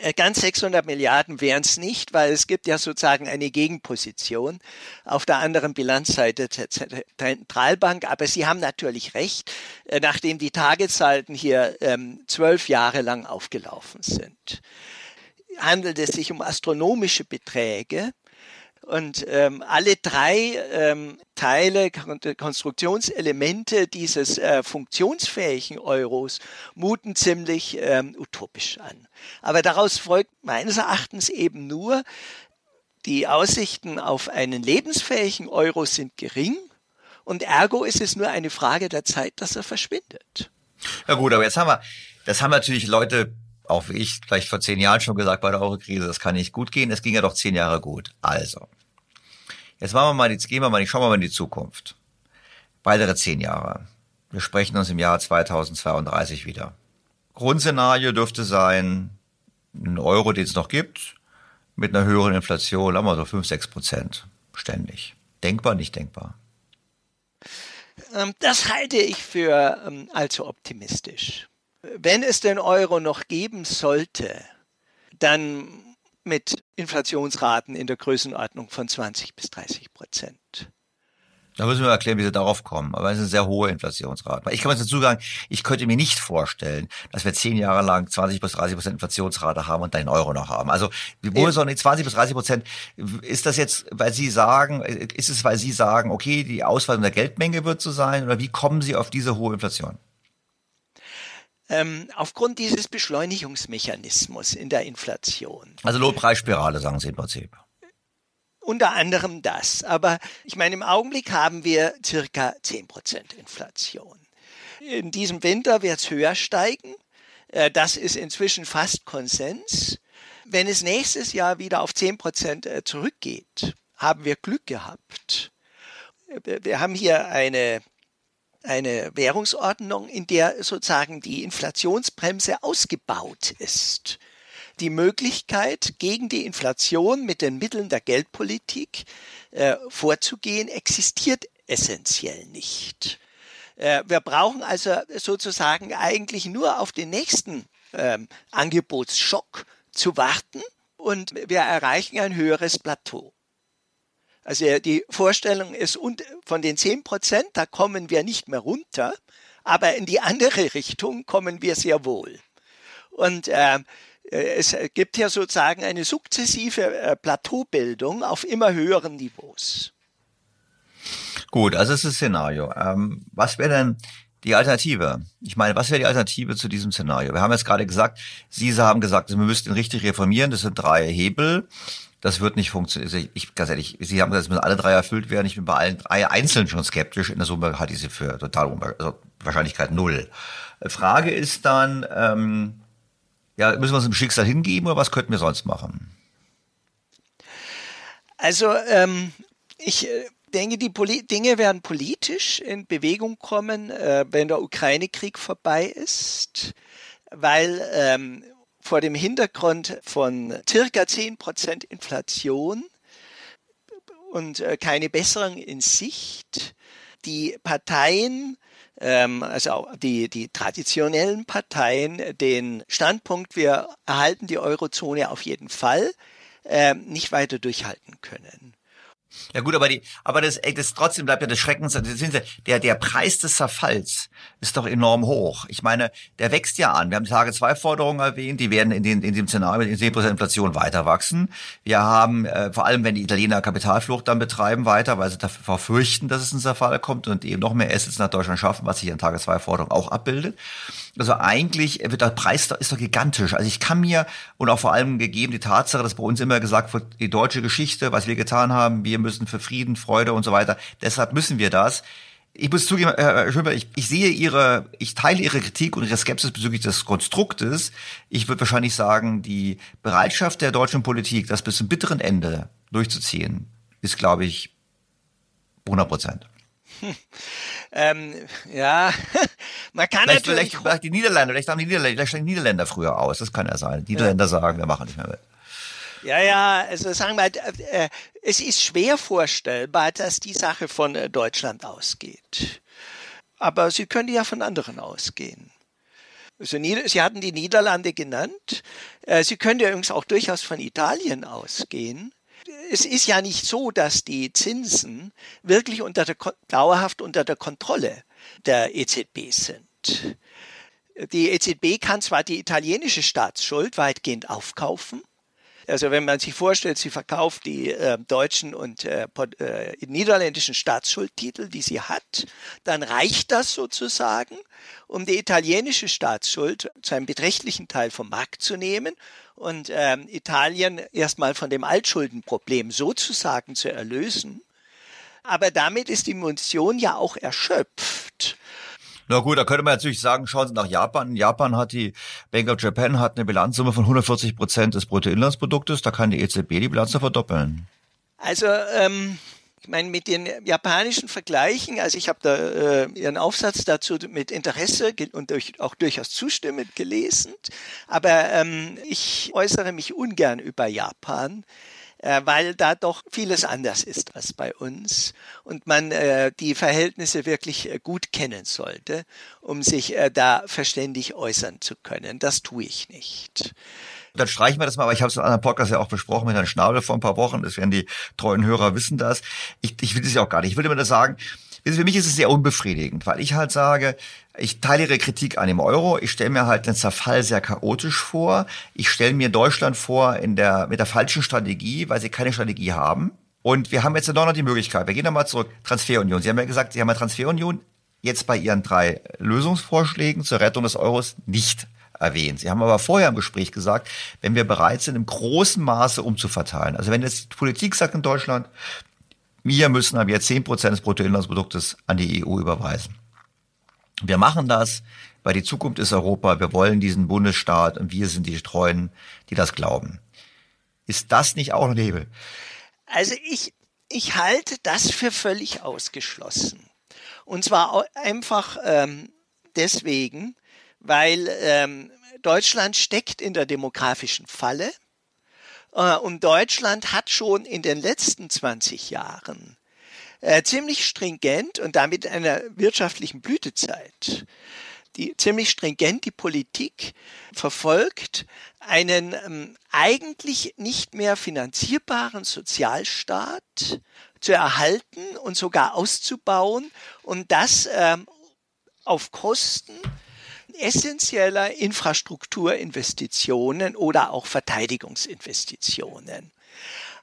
Äh, ganz 600 Milliarden wären es nicht, weil es gibt ja sozusagen eine Gegenposition auf der anderen Bilanzseite der Zentralbank. Aber Sie haben natürlich recht, äh, nachdem die Tagessalden hier ähm, zwölf Jahre lang aufgelaufen sind, handelt es sich um astronomische Beträge. Und ähm, alle drei ähm, Teile, Konstruktionselemente dieses äh, funktionsfähigen Euros muten ziemlich ähm, utopisch an. Aber daraus folgt meines Erachtens eben nur, die Aussichten auf einen lebensfähigen Euro sind gering und ergo ist es nur eine Frage der Zeit, dass er verschwindet. Ja gut, aber jetzt haben wir, das haben natürlich Leute Auch wie ich vielleicht vor zehn Jahren schon gesagt bei der Eurokrise, das kann nicht gut gehen. Es ging ja doch zehn Jahre gut. Also, jetzt machen wir mal, jetzt gehen wir mal, schauen wir mal in die Zukunft. Weitere zehn Jahre. Wir sprechen uns im Jahr 2032 wieder. Grundszenario dürfte sein, ein Euro, den es noch gibt, mit einer höheren Inflation, haben wir so 5, 6 Prozent ständig. Denkbar, nicht denkbar? Ähm, das halte ich für ähm, allzu optimistisch. Wenn es den Euro noch geben sollte, dann mit Inflationsraten in der Größenordnung von 20 bis 30 Prozent. Da müssen wir erklären, wie sie darauf kommen. Aber es ist eine sehr hohe Inflationsrate. Ich kann mir dazu sagen, ich könnte mir nicht vorstellen, dass wir zehn Jahre lang 20 bis 30 Prozent Inflationsrate haben und dann den Euro noch haben. Also, die 20 bis 30 Prozent? Ist das jetzt, weil Sie sagen, ist es, weil Sie sagen, okay, die Ausweitung der Geldmenge wird so sein? Oder wie kommen Sie auf diese hohe Inflation? Ähm, aufgrund dieses Beschleunigungsmechanismus in der Inflation. Also Lohnpreisspirale, sagen Sie im Prinzip. Unter anderem das. Aber ich meine, im Augenblick haben wir circa 10% Inflation. In diesem Winter wird es höher steigen. Äh, das ist inzwischen fast Konsens. Wenn es nächstes Jahr wieder auf 10% äh, zurückgeht, haben wir Glück gehabt. Wir haben hier eine, eine Währungsordnung, in der sozusagen die Inflationsbremse ausgebaut ist die Möglichkeit, gegen die Inflation mit den Mitteln der Geldpolitik äh, vorzugehen, existiert essentiell nicht. Äh, wir brauchen also sozusagen eigentlich nur auf den nächsten ähm, Angebotsschock zu warten und wir erreichen ein höheres Plateau. Also die Vorstellung ist, von den 10 Prozent, da kommen wir nicht mehr runter, aber in die andere Richtung kommen wir sehr wohl. Und äh, äh, es gibt ja sozusagen eine sukzessive äh, Plateaubildung auf immer höheren Niveaus. Gut, also ist das Szenario. Ähm, was wäre denn die Alternative? Ich meine, was wäre die Alternative zu diesem Szenario? Wir haben jetzt gerade gesagt, Sie haben gesagt, wir müssten richtig reformieren. Das sind drei Hebel. Das wird nicht funktionieren. Also ich, ganz ehrlich, Sie haben gesagt, es müssen alle drei erfüllt werden. Ich bin bei allen drei einzeln schon skeptisch. In der Summe halte ich sie für total also Wahrscheinlichkeit null. Frage ist dann, ähm, ja, müssen wir uns dem Schicksal hingeben oder was könnten wir sonst machen? Also ähm, ich äh, denke, die Poli Dinge werden politisch in Bewegung kommen, äh, wenn der Ukraine-Krieg vorbei ist, weil ähm, vor dem Hintergrund von circa 10% Inflation und äh, keine Besserung in Sicht die Parteien ähm, also die, die traditionellen Parteien den Standpunkt, wir erhalten die Eurozone auf jeden Fall, ähm, nicht weiter durchhalten können. Ja gut, aber die, aber das, ey, das trotzdem bleibt ja das Schreckens, der, der Preis des Zerfalls ist doch enorm hoch. Ich meine, der wächst ja an. Wir haben Tage zwei Forderungen erwähnt, die werden in, den, in dem Szenario mit 10% Inflation weiter wachsen. Wir haben, äh, vor allem wenn die Italiener Kapitalflucht dann betreiben weiter, weil sie dafür fürchten, dass es ein Zerfall kommt und eben noch mehr Assets nach Deutschland schaffen, was sich in Tage zwei Forderungen auch abbildet. Also eigentlich wird der Preis ist doch gigantisch. Also ich kann mir und auch vor allem gegeben die Tatsache, dass bei uns immer gesagt wird, die deutsche Geschichte, was wir getan haben, wir müssen für Frieden, Freude und so weiter. Deshalb müssen wir das. Ich muss zugeben, Herr Schöber, ich, ich sehe Ihre, ich teile Ihre Kritik und Ihre Skepsis bezüglich des Konstruktes. Ich würde wahrscheinlich sagen, die Bereitschaft der deutschen Politik, das bis zum bitteren Ende durchzuziehen, ist, glaube ich, 100 Prozent. Hm. Ähm, ja, man kann vielleicht, natürlich... Vielleicht, vielleicht die Niederländer, vielleicht haben die Niederländer, vielleicht steigen die Niederländer früher aus, das kann ja sein. Die Niederländer ja. sagen, wir machen nicht mehr mit. Ja, ja, also sagen wir, äh, es ist schwer vorstellbar, dass die Sache von äh, Deutschland ausgeht. Aber Sie können ja von anderen ausgehen. Also, Sie hatten die Niederlande genannt. Äh, Sie können ja übrigens auch durchaus von Italien ausgehen. Es ist ja nicht so, dass die Zinsen wirklich unter der, dauerhaft unter der Kontrolle der EZB sind. Die EZB kann zwar die italienische Staatsschuld weitgehend aufkaufen, also wenn man sich vorstellt, sie verkauft die äh, deutschen und äh, äh, niederländischen Staatsschuldtitel, die sie hat, dann reicht das sozusagen, um die italienische Staatsschuld zu einem beträchtlichen Teil vom Markt zu nehmen und ähm, Italien erstmal von dem Altschuldenproblem sozusagen zu erlösen. Aber damit ist die Munition ja auch erschöpft. Na gut, da könnte man natürlich sagen, schauen Sie nach Japan. Japan hat die Bank of Japan hat eine Bilanzsumme von 140 Prozent des Bruttoinlandsproduktes. Da kann die EZB die Bilanz verdoppeln. Also ähm, ich meine, mit den japanischen Vergleichen, also ich habe da äh, Ihren Aufsatz dazu mit Interesse und durch, auch durchaus zustimmend gelesen, aber ähm, ich äußere mich ungern über Japan weil da doch vieles anders ist als bei uns und man äh, die Verhältnisse wirklich äh, gut kennen sollte, um sich äh, da verständig äußern zu können. Das tue ich nicht. Dann streichen wir das mal, aber ich habe es in einem Podcast ja auch besprochen mit Herrn Schnabel vor ein paar Wochen. Das werden die treuen Hörer wissen das. Ich, ich will das ja auch gar nicht. Ich will immer nur sagen, für mich ist es sehr unbefriedigend, weil ich halt sage, ich teile Ihre Kritik an dem Euro. Ich stelle mir halt den Zerfall sehr chaotisch vor. Ich stelle mir Deutschland vor in der, mit der falschen Strategie, weil sie keine Strategie haben. Und wir haben jetzt doch noch die Möglichkeit. Wir gehen nochmal zurück. Transferunion. Sie haben ja gesagt, Sie haben ja Transferunion jetzt bei Ihren drei Lösungsvorschlägen zur Rettung des Euros nicht erwähnt. Sie haben aber vorher im Gespräch gesagt, wenn wir bereit sind, im großen Maße umzuverteilen. Also wenn jetzt die Politik sagt in Deutschland, wir müssen aber jetzt zehn Prozent des Bruttoinlandsproduktes an die EU überweisen. Wir machen das, weil die Zukunft ist Europa. Wir wollen diesen Bundesstaat und wir sind die Treuen, die das glauben. Ist das nicht auch ein Hebel? Also ich, ich halte das für völlig ausgeschlossen. Und zwar einfach ähm, deswegen, weil ähm, Deutschland steckt in der demografischen Falle. Äh, und Deutschland hat schon in den letzten 20 Jahren äh, ziemlich stringent und damit einer wirtschaftlichen Blütezeit die ziemlich stringent die Politik verfolgt, einen ähm, eigentlich nicht mehr finanzierbaren Sozialstaat zu erhalten und sogar auszubauen und das ähm, auf Kosten essentieller Infrastrukturinvestitionen oder auch Verteidigungsinvestitionen.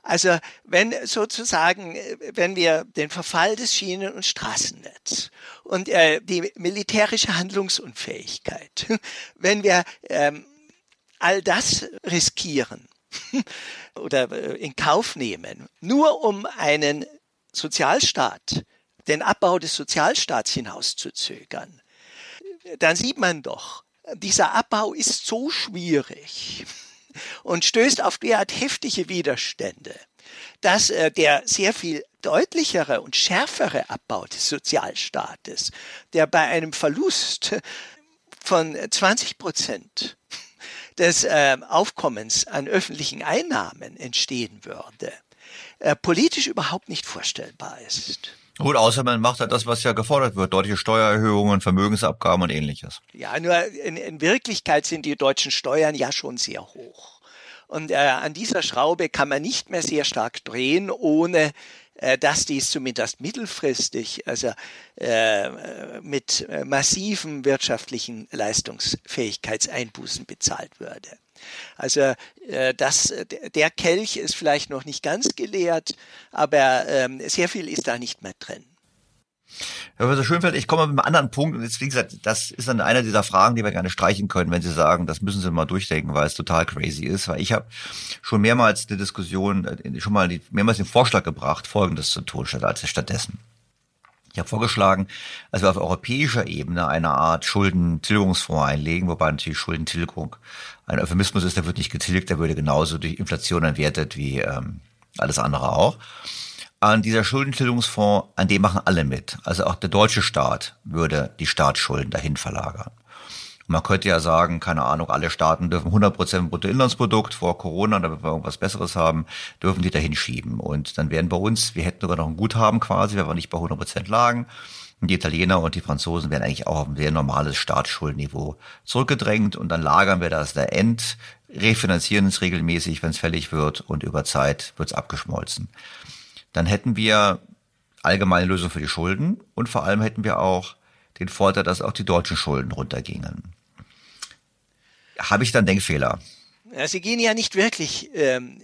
Also wenn sozusagen, wenn wir den Verfall des Schienen- und Straßennetzes und äh, die militärische Handlungsunfähigkeit, wenn wir ähm, all das riskieren oder äh, in Kauf nehmen, nur um einen Sozialstaat, den Abbau des Sozialstaats hinauszuzögern, dann sieht man doch, dieser Abbau ist so schwierig und stößt auf derart heftige Widerstände, dass äh, der sehr viel deutlichere und schärfere Abbau des Sozialstaates, der bei einem Verlust von 20 Prozent des äh, Aufkommens an öffentlichen Einnahmen entstehen würde, äh, politisch überhaupt nicht vorstellbar ist. Gut, außer man macht halt das, was ja gefordert wird, deutliche Steuererhöhungen, Vermögensabgaben und ähnliches. Ja, nur in, in Wirklichkeit sind die deutschen Steuern ja schon sehr hoch. Und äh, an dieser Schraube kann man nicht mehr sehr stark drehen, ohne äh, dass dies zumindest mittelfristig, also äh, mit äh, massiven wirtschaftlichen Leistungsfähigkeitseinbußen bezahlt würde. Also äh, das, der Kelch ist vielleicht noch nicht ganz geleert, aber ähm, sehr viel ist da nicht mehr drin. Herr Professor Schönfeld, ich komme mit einem anderen Punkt und jetzt, wie gesagt, das ist dann einer dieser Fragen, die wir gerne streichen können, wenn Sie sagen, das müssen Sie mal durchdenken, weil es total crazy ist, weil ich habe schon mehrmals die Diskussion, äh, schon mal mehrmals den Vorschlag gebracht, Folgendes zu tun, statt als stattdessen. Ich habe vorgeschlagen, dass wir auf europäischer Ebene eine Art Schuldentilgungsfonds einlegen, wobei natürlich Schuldentilgung ein Euphemismus ist, der wird nicht getilgt, der würde genauso durch Inflation entwertet wie ähm, alles andere auch an dieser Schuldentilgungsfonds, an dem machen alle mit. Also auch der deutsche Staat würde die Staatsschulden dahin verlagern. Man könnte ja sagen, keine Ahnung, alle Staaten dürfen 100 Prozent Bruttoinlandsprodukt vor Corona, damit wir irgendwas Besseres haben, dürfen die dahin schieben. Und dann wären bei uns, wir hätten sogar noch ein Guthaben quasi, wenn wir nicht bei 100 Prozent lagen. Und die Italiener und die Franzosen werden eigentlich auch auf ein sehr normales Staatsschuldenniveau zurückgedrängt. Und dann lagern wir das der End, refinanzieren es regelmäßig, wenn es fällig wird. Und über Zeit wird es abgeschmolzen dann hätten wir allgemeine Lösung für die Schulden und vor allem hätten wir auch den Vorteil, dass auch die deutschen Schulden runtergingen. Habe ich dann Denkfehler? Ja, Sie gehen ja nicht wirklich. Ähm,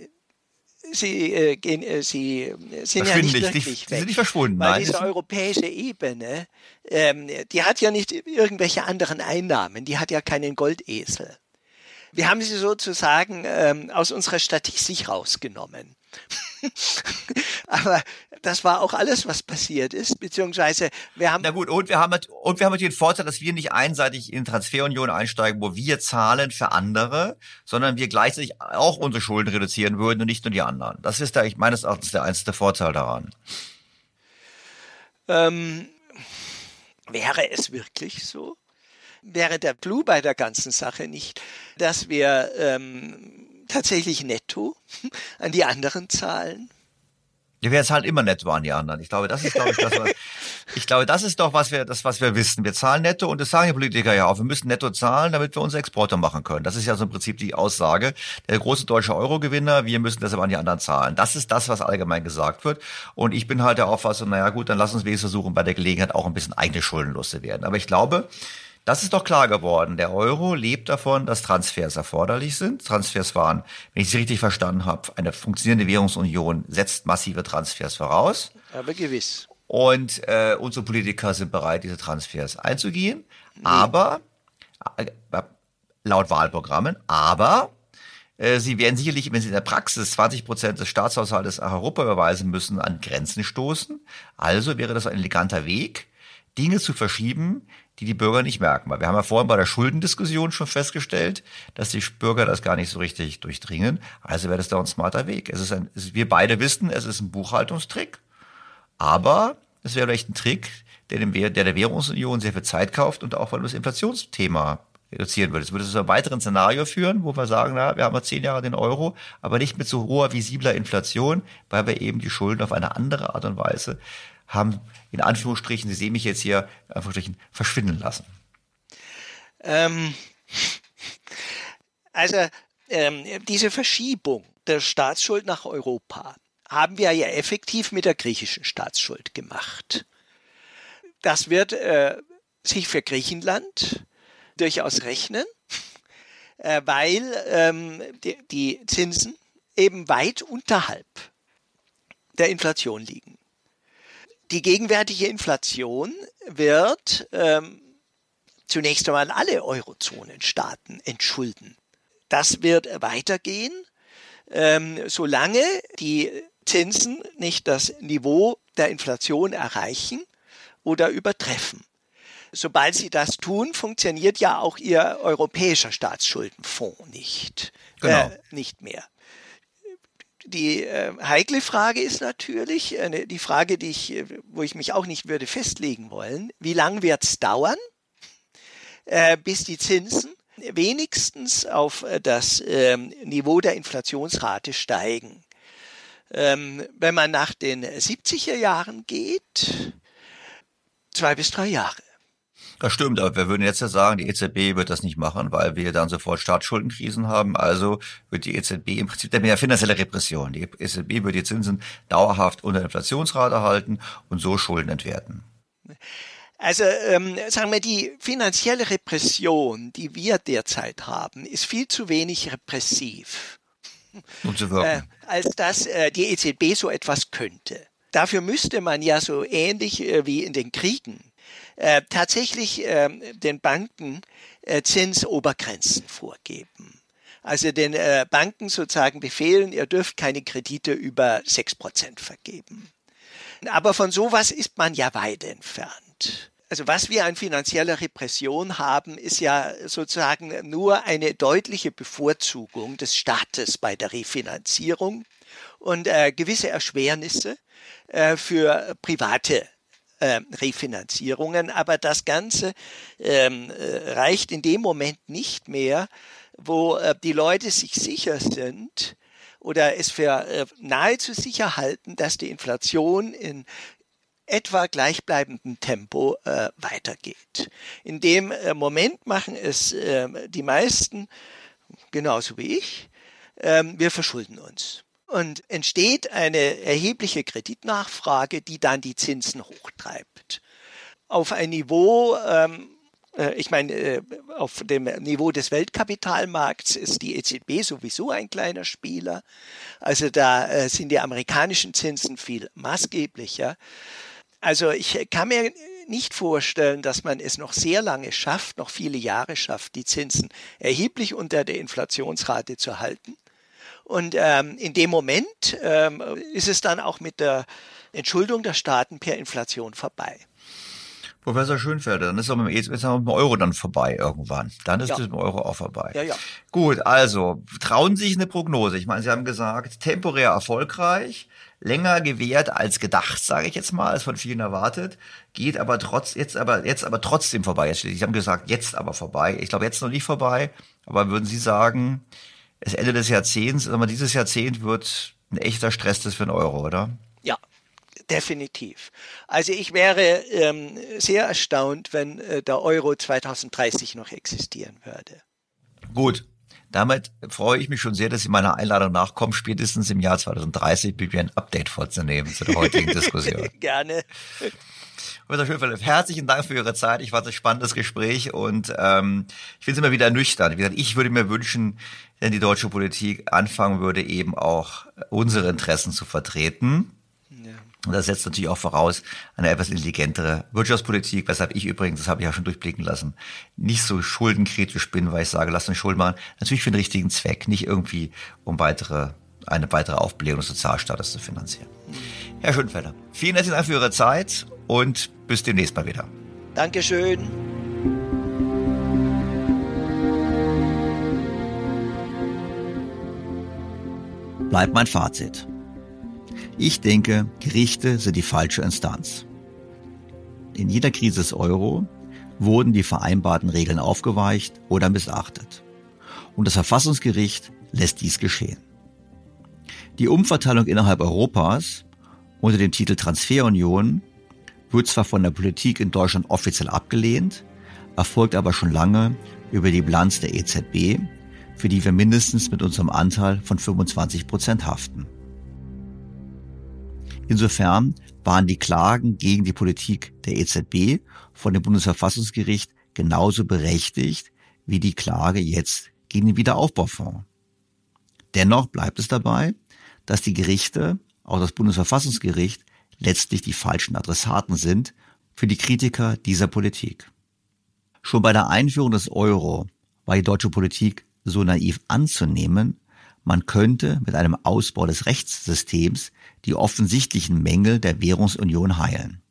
Sie, äh, gehen, äh, Sie sind ja nicht wirklich die, Sie sind nicht verschwunden. Weil Nein, diese europäische Ebene, ähm, die hat ja nicht irgendwelche anderen Einnahmen. Die hat ja keinen Goldesel. Wir haben sie sozusagen ähm, aus unserer Statistik rausgenommen. Aber das war auch alles, was passiert ist, beziehungsweise wir haben. Na gut, und wir haben, und wir haben den Vorteil, dass wir nicht einseitig in Transferunion einsteigen, wo wir zahlen für andere, sondern wir gleichzeitig auch unsere Schulden reduzieren würden und nicht nur die anderen. Das ist da, ich meines Erachtens der einzige Vorteil daran. Ähm, wäre es wirklich so? Wäre der Clou bei der ganzen Sache nicht, dass wir ähm, tatsächlich netto an die anderen zahlen? Ja, wir zahlen immer netto an die anderen. Ich glaube, das ist, glaube ich, das, was, ich glaube, das ist doch, was wir, das, was wir wissen. Wir zahlen netto und das sagen die Politiker ja auch. Wir müssen netto zahlen, damit wir unsere Exporte machen können. Das ist ja so im Prinzip die Aussage. Der große deutsche Eurogewinner, wir müssen deshalb an die anderen zahlen. Das ist das, was allgemein gesagt wird. Und ich bin halt der Auffassung, naja, gut, dann lass uns wenigstens versuchen, bei der Gelegenheit auch ein bisschen eigene Schulden loszuwerden. Aber ich glaube, das ist doch klar geworden. Der Euro lebt davon, dass Transfers erforderlich sind. Transfers waren, wenn ich Sie richtig verstanden habe, eine funktionierende Währungsunion setzt massive Transfers voraus. Aber gewiss. Und äh, unsere Politiker sind bereit, diese Transfers einzugehen. Nee. Aber äh, laut Wahlprogrammen, aber äh, Sie werden sicherlich, wenn Sie in der Praxis 20 Prozent des Staatshaushaltes nach Europa überweisen müssen, an Grenzen stoßen. Also wäre das ein eleganter Weg, Dinge zu verschieben, die die Bürger nicht merken. Weil wir haben ja vorhin bei der Schuldendiskussion schon festgestellt, dass die Bürger das gar nicht so richtig durchdringen. Also wäre das da ein smarter Weg. Es ist ein, es, wir beide wissen, es ist ein Buchhaltungstrick, aber es wäre vielleicht ein Trick, der, dem, der der Währungsunion sehr viel Zeit kauft und auch weil das Inflationsthema reduzieren würde. Es würde zu einem weiteren Szenario führen, wo wir sagen, na, wir haben ja zehn Jahre den Euro, aber nicht mit so hoher visibler Inflation, weil wir eben die Schulden auf eine andere Art und Weise haben in Anführungsstrichen, Sie sehen mich jetzt hier, Anführungsstrichen, verschwinden lassen? Ähm, also ähm, diese Verschiebung der Staatsschuld nach Europa haben wir ja effektiv mit der griechischen Staatsschuld gemacht. Das wird äh, sich für Griechenland durchaus rechnen, äh, weil ähm, die, die Zinsen eben weit unterhalb der Inflation liegen die gegenwärtige Inflation wird ähm, zunächst einmal alle Eurozonenstaaten entschulden. Das wird weitergehen, ähm, solange die Zinsen nicht das Niveau der Inflation erreichen oder übertreffen. Sobald sie das tun, funktioniert ja auch ihr europäischer Staatsschuldenfonds nicht, genau. äh, nicht mehr. Die äh, heikle Frage ist natürlich, äh, die Frage, die ich, äh, wo ich mich auch nicht würde festlegen wollen, wie lange wird es dauern, äh, bis die Zinsen wenigstens auf äh, das ähm, Niveau der Inflationsrate steigen. Ähm, wenn man nach den 70er Jahren geht, zwei bis drei Jahre. Das stimmt, aber wir würden jetzt ja sagen, die EZB wird das nicht machen, weil wir dann sofort Staatsschuldenkrisen haben. Also wird die EZB im Prinzip der mehr finanzielle Repression. Die EZB wird die Zinsen dauerhaft unter Inflationsrate halten und so Schulden entwerten. Also ähm, sagen wir, die finanzielle Repression, die wir derzeit haben, ist viel zu wenig repressiv, um zu wirken. Äh, als dass äh, die EZB so etwas könnte. Dafür müsste man ja so ähnlich äh, wie in den Kriegen äh, tatsächlich äh, den Banken äh, Zinsobergrenzen vorgeben. Also den äh, Banken sozusagen befehlen, ihr dürft keine Kredite über sechs Prozent vergeben. Aber von sowas ist man ja weit entfernt. Also was wir an finanzieller Repression haben, ist ja sozusagen nur eine deutliche Bevorzugung des Staates bei der Refinanzierung und äh, gewisse Erschwernisse äh, für private äh, Refinanzierungen. Aber das Ganze ähm, äh, reicht in dem Moment nicht mehr, wo äh, die Leute sich sicher sind oder es für äh, nahezu sicher halten, dass die Inflation in etwa gleichbleibendem Tempo äh, weitergeht. In dem äh, Moment machen es äh, die meisten, genauso wie ich, äh, wir verschulden uns und entsteht eine erhebliche Kreditnachfrage, die dann die Zinsen hochtreibt. Auf ein Niveau, ähm, äh, ich meine, äh, auf dem Niveau des Weltkapitalmarkts ist die EZB sowieso ein kleiner Spieler. Also da äh, sind die amerikanischen Zinsen viel maßgeblicher. Also ich kann mir nicht vorstellen, dass man es noch sehr lange schafft, noch viele Jahre schafft, die Zinsen erheblich unter der Inflationsrate zu halten. Und ähm, in dem Moment ähm, ist es dann auch mit der Entschuldung der Staaten per Inflation vorbei. Professor Schönfelder, dann ist auch mit, dem Euro dann vorbei irgendwann. Dann ist Ja. das mit dem Euro auch vorbei. Ja, ja. Gut, also trauen Sie sich eine Prognose. Ich meine, Sie haben gesagt, temporär erfolgreich, länger gewährt als gedacht, sage ich jetzt mal, als von vielen erwartet, geht aber trotz jetzt aber jetzt aber trotzdem vorbei. Jetzt, Sie haben gesagt, jetzt aber vorbei. Ich glaube jetzt noch nicht vorbei, aber würden Sie sagen, das Ende des Jahrzehnts, aber dieses Jahrzehnt wird ein echter Stresstest für den Euro, oder? Ja, definitiv. Also ich wäre ähm, sehr erstaunt, wenn äh, der Euro 2030 noch existieren würde. Gut. Damit freue ich mich schon sehr, dass Sie meiner Einladung nachkommen, spätestens im Jahr 2030 mit mir ein Update vorzunehmen zu der heutigen Diskussion. Gerne. Professor Schönfeld, herzlichen Dank für Ihre Zeit. Ich fand es ein spannendes Gespräch und ähm, ich finde es immer wieder ernüchternd. Wie gesagt, ich würde mir wünschen, wenn die deutsche Politik anfangen würde, eben auch unsere Interessen zu vertreten. Und das setzt natürlich auch voraus eine etwas intelligentere Wirtschaftspolitik, weshalb ich übrigens, das habe ich ja schon durchblicken lassen, nicht so schuldenkritisch bin, weil ich sage, lasst uns Schulden machen. Natürlich für den richtigen Zweck, nicht irgendwie um weitere, eine weitere Aufblähung des Sozialstaates zu finanzieren. Herr Schönfelder, vielen herzlichen Dank für Ihre Zeit und bis demnächst mal wieder. Dankeschön. Bleibt mein Fazit. Ich denke, Gerichte sind die falsche Instanz. In jeder Krise des Euro wurden die vereinbarten Regeln aufgeweicht oder missachtet. Und das Verfassungsgericht lässt dies geschehen. Die Umverteilung innerhalb Europas unter dem Titel Transferunion wird zwar von der Politik in Deutschland offiziell abgelehnt, erfolgt aber schon lange über die Bilanz der EZB, für die wir mindestens mit unserem Anteil von 25 Prozent haften. Insofern waren die Klagen gegen die Politik der EZB von dem Bundesverfassungsgericht genauso berechtigt wie die Klage jetzt gegen den Wiederaufbaufonds. Dennoch bleibt es dabei, dass die Gerichte, auch das Bundesverfassungsgericht, letztlich die falschen Adressaten sind für die Kritiker dieser Politik. Schon bei der Einführung des Euro war die deutsche Politik so naiv anzunehmen, man könnte mit einem Ausbau des Rechtssystems die offensichtlichen Mängel der Währungsunion heilen.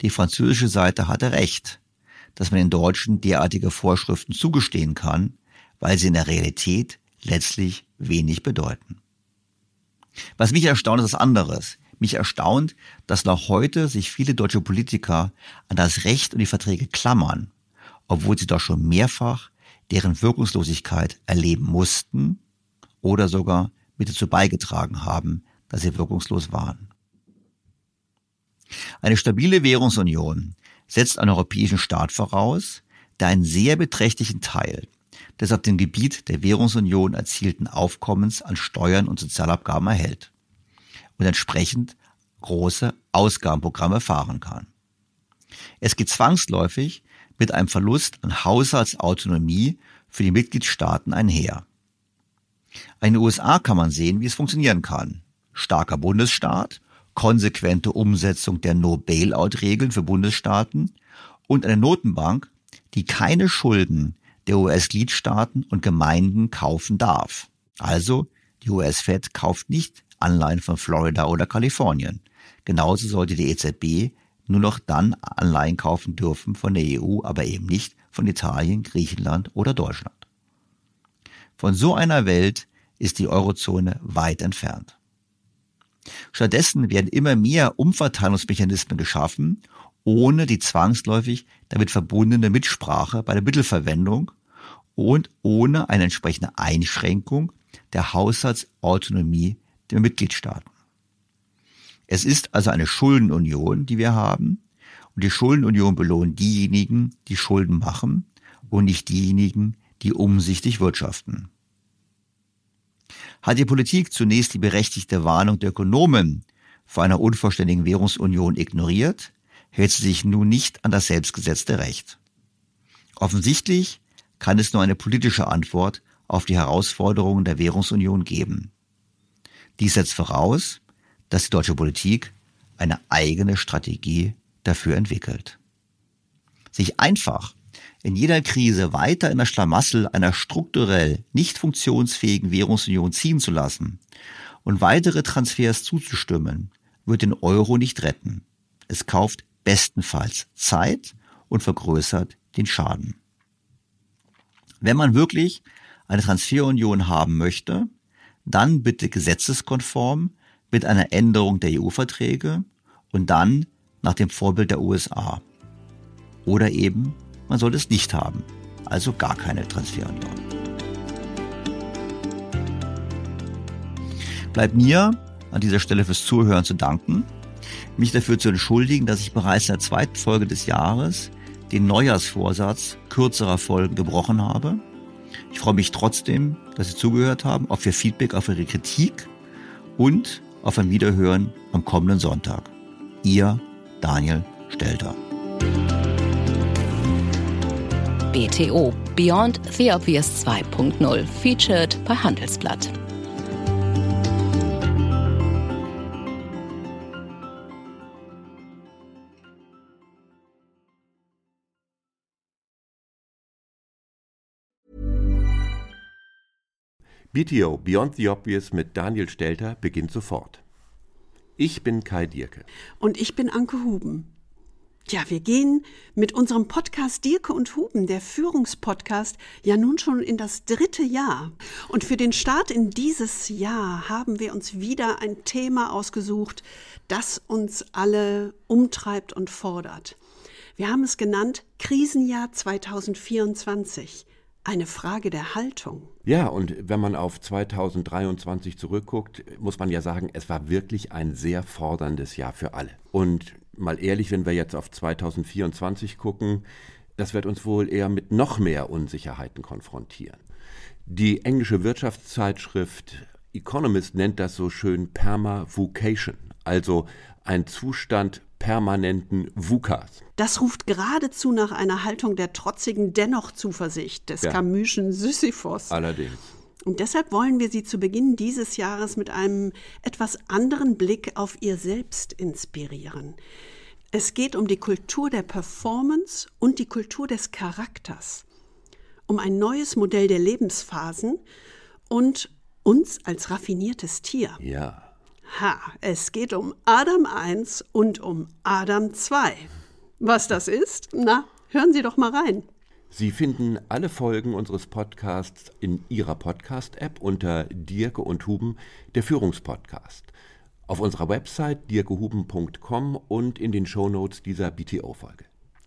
Die französische Seite hatte recht, dass man den Deutschen derartige Vorschriften zugestehen kann, weil sie in der Realität letztlich wenig bedeuten. Was mich erstaunt, ist das anderes. Mich erstaunt, dass noch heute sich viele deutsche Politiker an das Recht und die Verträge klammern, obwohl sie doch schon mehrfach deren Wirkungslosigkeit erleben mussten oder sogar mit dazu beigetragen haben, dass sie wirkungslos waren. Eine stabile Währungsunion setzt einen europäischen Staat voraus, der einen sehr beträchtlichen Teil des auf dem Gebiet der Währungsunion erzielten Aufkommens an Steuern und Sozialabgaben erhält und entsprechend große Ausgabenprogramme fahren kann. Es geht zwangsläufig mit einem Verlust an Haushaltsautonomie für die Mitgliedstaaten einher. In den USA kann man sehen, wie es funktionieren kann. Starker Bundesstaat, konsequente Umsetzung der No-Bailout-Regeln für Bundesstaaten und eine Notenbank, die keine Schulden der US-Gliedstaaten und Gemeinden kaufen darf. Also die US-Fed kauft nicht Anleihen von Florida oder Kalifornien. Genauso sollte die EZB nur noch dann Anleihen kaufen dürfen von der EU, aber eben nicht von Italien, Griechenland oder Deutschland. Von so einer Welt ist die Eurozone weit entfernt. Stattdessen werden immer mehr Umverteilungsmechanismen geschaffen, ohne die zwangsläufig damit verbundene Mitsprache bei der Mittelverwendung und ohne eine entsprechende Einschränkung der Haushaltsautonomie der Mitgliedstaaten. Es ist also eine Schuldenunion, die wir haben, und die Schuldenunion belohnt diejenigen, die Schulden machen und nicht diejenigen, die umsichtig wirtschaften. Hat die Politik zunächst die berechtigte Warnung der Ökonomen vor einer unvollständigen Währungsunion ignoriert, hält sie sich nun nicht an das selbstgesetzte Recht. Offensichtlich kann es nur eine politische Antwort auf die Herausforderungen der Währungsunion geben. Dies setzt voraus, dass die deutsche Politik eine eigene Strategie dafür entwickelt. Sich einfach in jeder Krise weiter in das Schlamassel einer strukturell nicht funktionsfähigen Währungsunion ziehen zu lassen und weitere Transfers zuzustimmen, wird den Euro nicht retten. Es kauft bestenfalls Zeit und vergrößert den Schaden. Wenn man wirklich eine Transferunion haben möchte, dann bitte gesetzeskonform mit einer Änderung der EU-Verträge und dann nach dem Vorbild der USA. Oder eben, man soll es nicht haben, also gar keine Transferunion. Bleibt mir an dieser Stelle fürs Zuhören zu danken, mich dafür zu entschuldigen, dass ich bereits in der zweiten Folge des Jahres den Neujahrsvorsatz kürzerer Folgen gebrochen habe. Ich freue mich trotzdem, dass Sie zugehört haben, auf Ihr Feedback, auf Ihre Kritik und auf ein Wiederhören am kommenden Sonntag. Ihr Daniel Stelter. BTO Beyond the Obvious 2.0 featured bei Handelsblatt. BTO Beyond the Obvious mit Daniel Stelter beginnt sofort. Ich bin Kai Dierke. Und ich bin Anke Huben. Ja, wir gehen mit unserem Podcast Dirke und Huben, der Führungspodcast, ja nun schon in das dritte Jahr. Und für den Start in dieses Jahr haben wir uns wieder ein Thema ausgesucht, das uns alle umtreibt und fordert. Wir haben es genannt Krisenjahr 2024. Eine Frage der Haltung. Ja, und wenn man auf 2023 zurückguckt, muss man ja sagen, es war wirklich ein sehr forderndes Jahr für alle. Und mal ehrlich, wenn wir jetzt auf 2024 gucken, das wird uns wohl eher mit noch mehr Unsicherheiten konfrontieren. Die englische Wirtschaftszeitschrift Economist nennt das so schön Perma-Vocation, also ein Zustand permanenten VUCAs. Das ruft geradezu nach einer Haltung der trotzigen Dennoch-Zuversicht des ja. Camuschen Sisyphos. Allerdings. Und deshalb wollen wir Sie zu Beginn dieses Jahres mit einem etwas anderen Blick auf Ihr Selbst inspirieren. Es geht um die Kultur der Performance und die Kultur des Charakters, um ein neues Modell der Lebensphasen und uns als raffiniertes Tier. Ja. Ha, es geht um Adam 1 und um Adam 2. Was das ist? Na, hören Sie doch mal rein. Sie finden alle Folgen unseres Podcasts in Ihrer Podcast-App unter Dirke und Huben, der Führungspodcast. Auf unserer Website dirkehuben.com und in den Shownotes dieser BTO-Folge.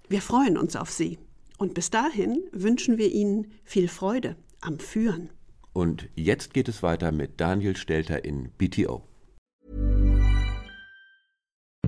Wir freuen uns auf Sie. Und bis dahin wünschen wir Ihnen viel Freude am Führen. Und jetzt geht es weiter mit Daniel Stelter in BTO.